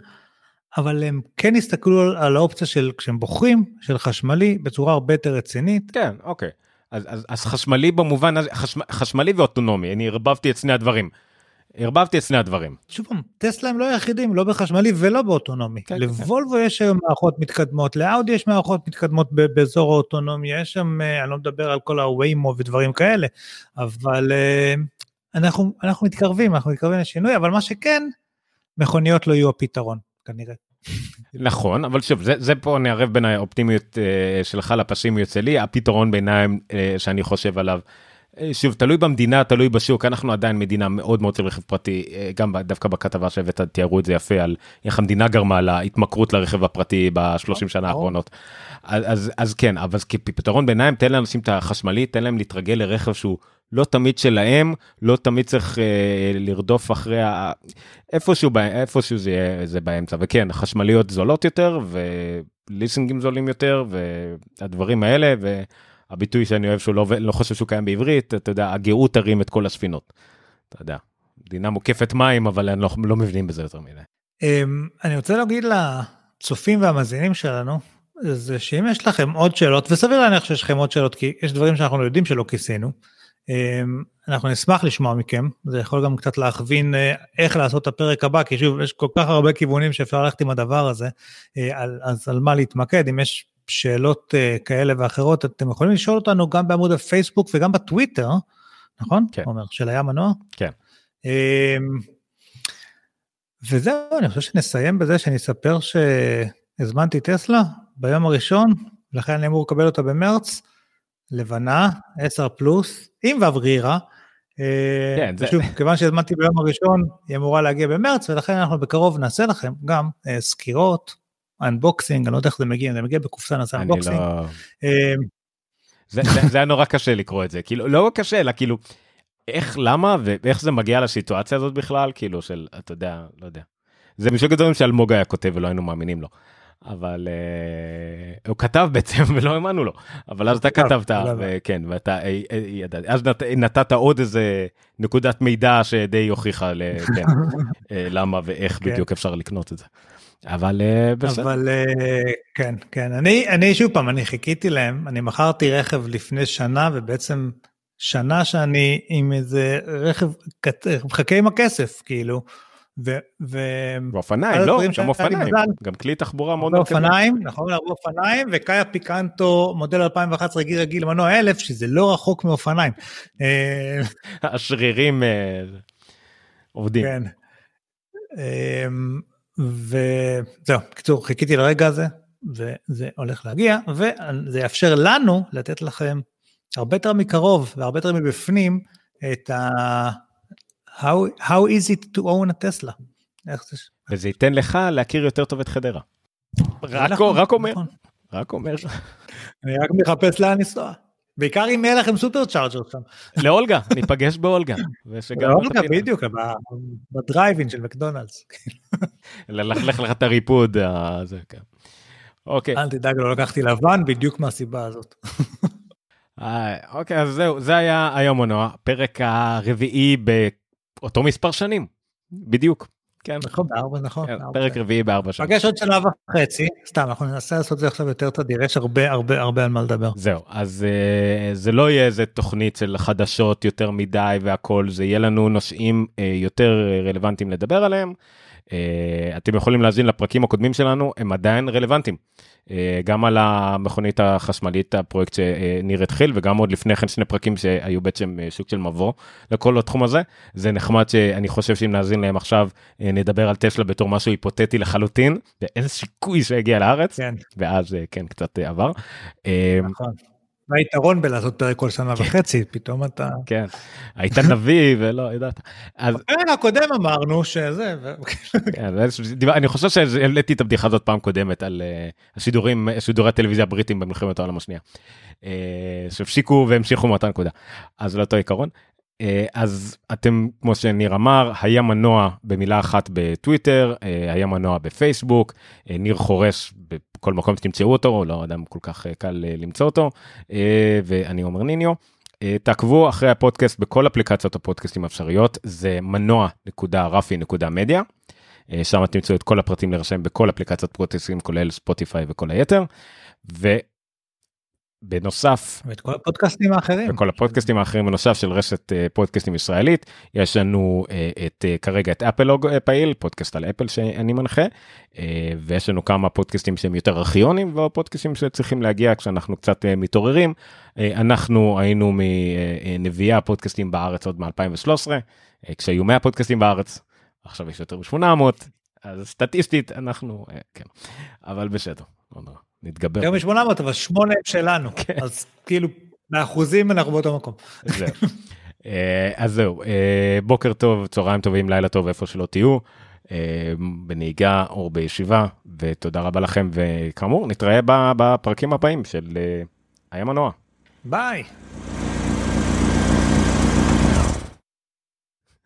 אבל הם כן הסתכלו על האופציה של כשהם בוחרים, של חשמלי, בצורה הרבה יותר רצינית. כן, אוקיי. אז, אז, אז חשמלי במובן הזה, חשמ, חשמלי ואוטונומי, אני ערבבתי את שני הדברים. ערבבתי את שני הדברים. שוב פעם, טסלה הם לא היחידים, לא בחשמלי ולא באוטונומי. כן, כן, כן. לבולבו כן. יש היום מערכות מתקדמות, לאאודי יש מערכות מתקדמות באזור האוטונומי, יש שם, אה, אני לא מדבר על כל ה-Waymo ודברים כאלה, אבל אה, אנחנו, אנחנו מתקרבים, אנחנו מתקרבים לשינוי, אבל מה שכן, מכוניות לא יהיו הפתרון, כנראה. נכון, אבל שוב, זה, זה פה נערב בין האופטימיות uh, שלך לפסימיות שלי, הפתרון ביניים שאני חושב עליו. Uh, שוב, תלוי במדינה, תלוי בשוק, אנחנו עדיין מדינה מאוד מאוד של רכב פרטי, uh, גם דווקא בכתבה שהבאת תיארו את זה יפה על איך המדינה גרמה להתמכרות לרכב הפרטי בשלושים שנה האחרונות. אז, אז, אז כן, אבל כפתרון ביניים, תן לאנשים את החשמלי, תן להם להתרגל לרכב שהוא לא תמיד שלהם, לא תמיד צריך אה, לרדוף אחרי ה... איפשהו, איפשהו זה, זה באמצע. וכן, חשמליות זולות יותר, וליסינגים זולים יותר, והדברים האלה, והביטוי שאני אוהב שהוא לא, לא חושב שהוא קיים בעברית, אתה יודע, הגאות תרים את כל הספינות. אתה יודע, מדינה מוקפת מים, אבל לא, לא מבינים בזה יותר מדי. אמ, אני רוצה להגיד לצופים והמאזינים שלנו, זה שאם יש לכם עוד שאלות, וסביר להניח שיש לכם עוד שאלות, כי יש דברים שאנחנו יודעים שלא כיסינו, אמ, אנחנו נשמח לשמוע מכם, זה יכול גם קצת להכווין אה, איך לעשות את הפרק הבא, כי שוב, יש כל כך הרבה כיוונים שאפשר ללכת עם הדבר הזה, אה, אז על מה להתמקד, אם יש שאלות אה, כאלה ואחרות, אתם יכולים לשאול אותנו גם בעמוד הפייסבוק וגם בטוויטר, נכון? כן. אומר, של הים מנוע? כן. אמ, וזהו, אני חושב שנסיים בזה שאני אספר שהזמנתי טסלה ביום הראשון, לכן אני אמור לקבל אותה במרץ. לבנה, 10 פלוס, עם וברירה. אה, כן, זה... שוב, כיוון שהזמנתי ביום הראשון, היא אמורה להגיע במרץ, ולכן אנחנו בקרוב נעשה לכם גם אה, סקירות, unboxing, אני לא יודע איך זה מגיע, זה מגיע בקופסה, נעשה unboxing. לא... אה, זה, זה, זה היה נורא קשה לקרוא את זה, כאילו, לא קשה, אלא כאילו, איך, למה ואיך זה מגיע לסיטואציה הזאת בכלל, כאילו, של, אתה יודע, לא יודע. זה משהו הדברים שאלמוג היה כותב ולא היינו מאמינים לו. אבל uh, הוא כתב בעצם [laughs] ולא האמנו לו אבל אז אתה כתבת וכן ואתה אה, אה, אז נת, נתת עוד איזה נקודת מידע שדי הוכיחה כן, [laughs] למה ואיך כן. בדיוק אפשר לקנות את זה. אבל בסדר. אבל כן כן אני אני שוב פעם אני חיכיתי להם אני מכרתי רכב לפני שנה ובעצם שנה שאני עם איזה רכב מחכה עם הכסף כאילו. ואופניים, לא, גם אופניים, גם כלי תחבורה מאוד מרכזי. אופניים, נכון, הרבה אופניים, וקאיה פיקנטו מודל 2011 גיל רגיל מנוע 1000, שזה לא רחוק מאופניים. אה, השרירים אה, עובדים. כן. וזהו, בקיצור, חיכיתי לרגע הזה, וזה הולך להגיע, וזה יאפשר לנו לתת לכם הרבה יותר מקרוב והרבה יותר מבפנים את ה... How, how is it to own a Tesla? וזה ייתן לך להכיר יותר טוב את חדרה. רק, רק אומר, נכון. רק אומר. אני רק מחפש לאן לנסוע. בעיקר אם יהיה לכם סופר צ'ארג'ר שם. לאולגה, ניפגש באולגה. לאולגה בדיוק, בדרייבין של מקדונלדס. ללכלך לך את הריפוד. כן. אוקיי. אל תדאג, לא לקחתי לבן בדיוק מהסיבה הזאת. אה, אוקיי, אז זהו, זה היה היום מנוע, פרק הרביעי אותו מספר שנים, בדיוק. כן. נכון, בארבע, נכון. כן, פרק. רביעי בארבע שעות. פגש עוד שנה וחצי, סתם, אנחנו ננסה לעשות את זה עכשיו יותר תדיר, יש הרבה הרבה הרבה על מה לדבר. זהו, אז uh, זה לא יהיה איזה תוכנית של חדשות יותר מדי והכל, זה יהיה לנו נושאים uh, יותר אה, רלוונטיים לדבר עליהם. Uh, אתם יכולים להאזין לפרקים הקודמים שלנו, הם עדיין רלוונטיים. Uh, גם על המכונית החשמלית, הפרויקט שניר התחיל, וגם עוד לפני כן שני פרקים שהיו בעצם uh, סוג של מבוא לכל התחום הזה. זה נחמד שאני חושב שאם נאזין להם עכשיו, נדבר על טסלה בתור משהו היפותטי לחלוטין, ואין סיכוי שהגיע לארץ, כן, ואז כן, קצת עבר. נכון. מה היתרון בלעשות פרק כל שנה וחצי, פתאום אתה... כן, היית נביא ולא ידעת. בפרק הקודם אמרנו שזה, כן, אני חושב שהעליתי את הבדיחה הזאת פעם קודמת על אה, השידורים, שידורי הטלוויזיה הבריטים במלחמת העולם השנייה. אה, שהפסיקו והמשיכו מאותה נקודה. אז לאותו עיקרון. אה, אז אתם, כמו שניר אמר, היה מנוע במילה אחת בטוויטר, היה מנוע בפייסבוק, ניר חורש בכל מקום שתמצאו אותו, לא אדם כל כך אה, קל אה, למצוא אותו, אה, ואני עומר ניניו. תעקבו אחרי הפודקאסט בכל אפליקציות הפודקאסטים האפשריות, זה מנוע.רפי.מדיה. שם תמצאו את כל הפרטים להירשם בכל אפליקציות פודקאסטים כולל ספוטיפיי וכל היתר. ובנוסף ואת כל הפודקאסטים האחרים. וכל הפודקאסטים האחרים בנוסף של רשת אה, פודקאסטים ישראלית. יש לנו אה, את אה, כרגע את אפלוג פעיל פודקאסט על אפל שאני מנחה ויש לנו כמה פודקאסטים שהם יותר ארכיונים ועוד פודקאסטים שצריכים להגיע כשאנחנו קצת מתעוררים. אנחנו היינו מנביאה פודקאסטים בארץ עוד מ-2013 כשהיו 100 פודקאסטים בארץ עכשיו יש יותר מ-800 אז סטטיסטית אנחנו כן אבל בסדר לא. נורא, נתגבר. יותר מ-800, אבל שמונה הם שלנו. [laughs] כן. אז כאילו, באחוזים אנחנו באותו מקום. זהו. [laughs] אה, אז זהו, אה, בוקר טוב, צהריים טובים, לילה טוב, איפה שלא תהיו, אה, בנהיגה או בישיבה, ותודה רבה לכם, וכאמור, נתראה בפרקים הבאים של היה מנוע. ביי.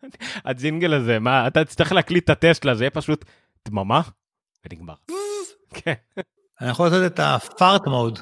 [laughs] הג'ינגל הזה, מה, אתה תצטרך להקליט את הטסלה, זה יהיה פשוט דממה, ונגמר. כן. אני יכול לעשות את הפארט מוד.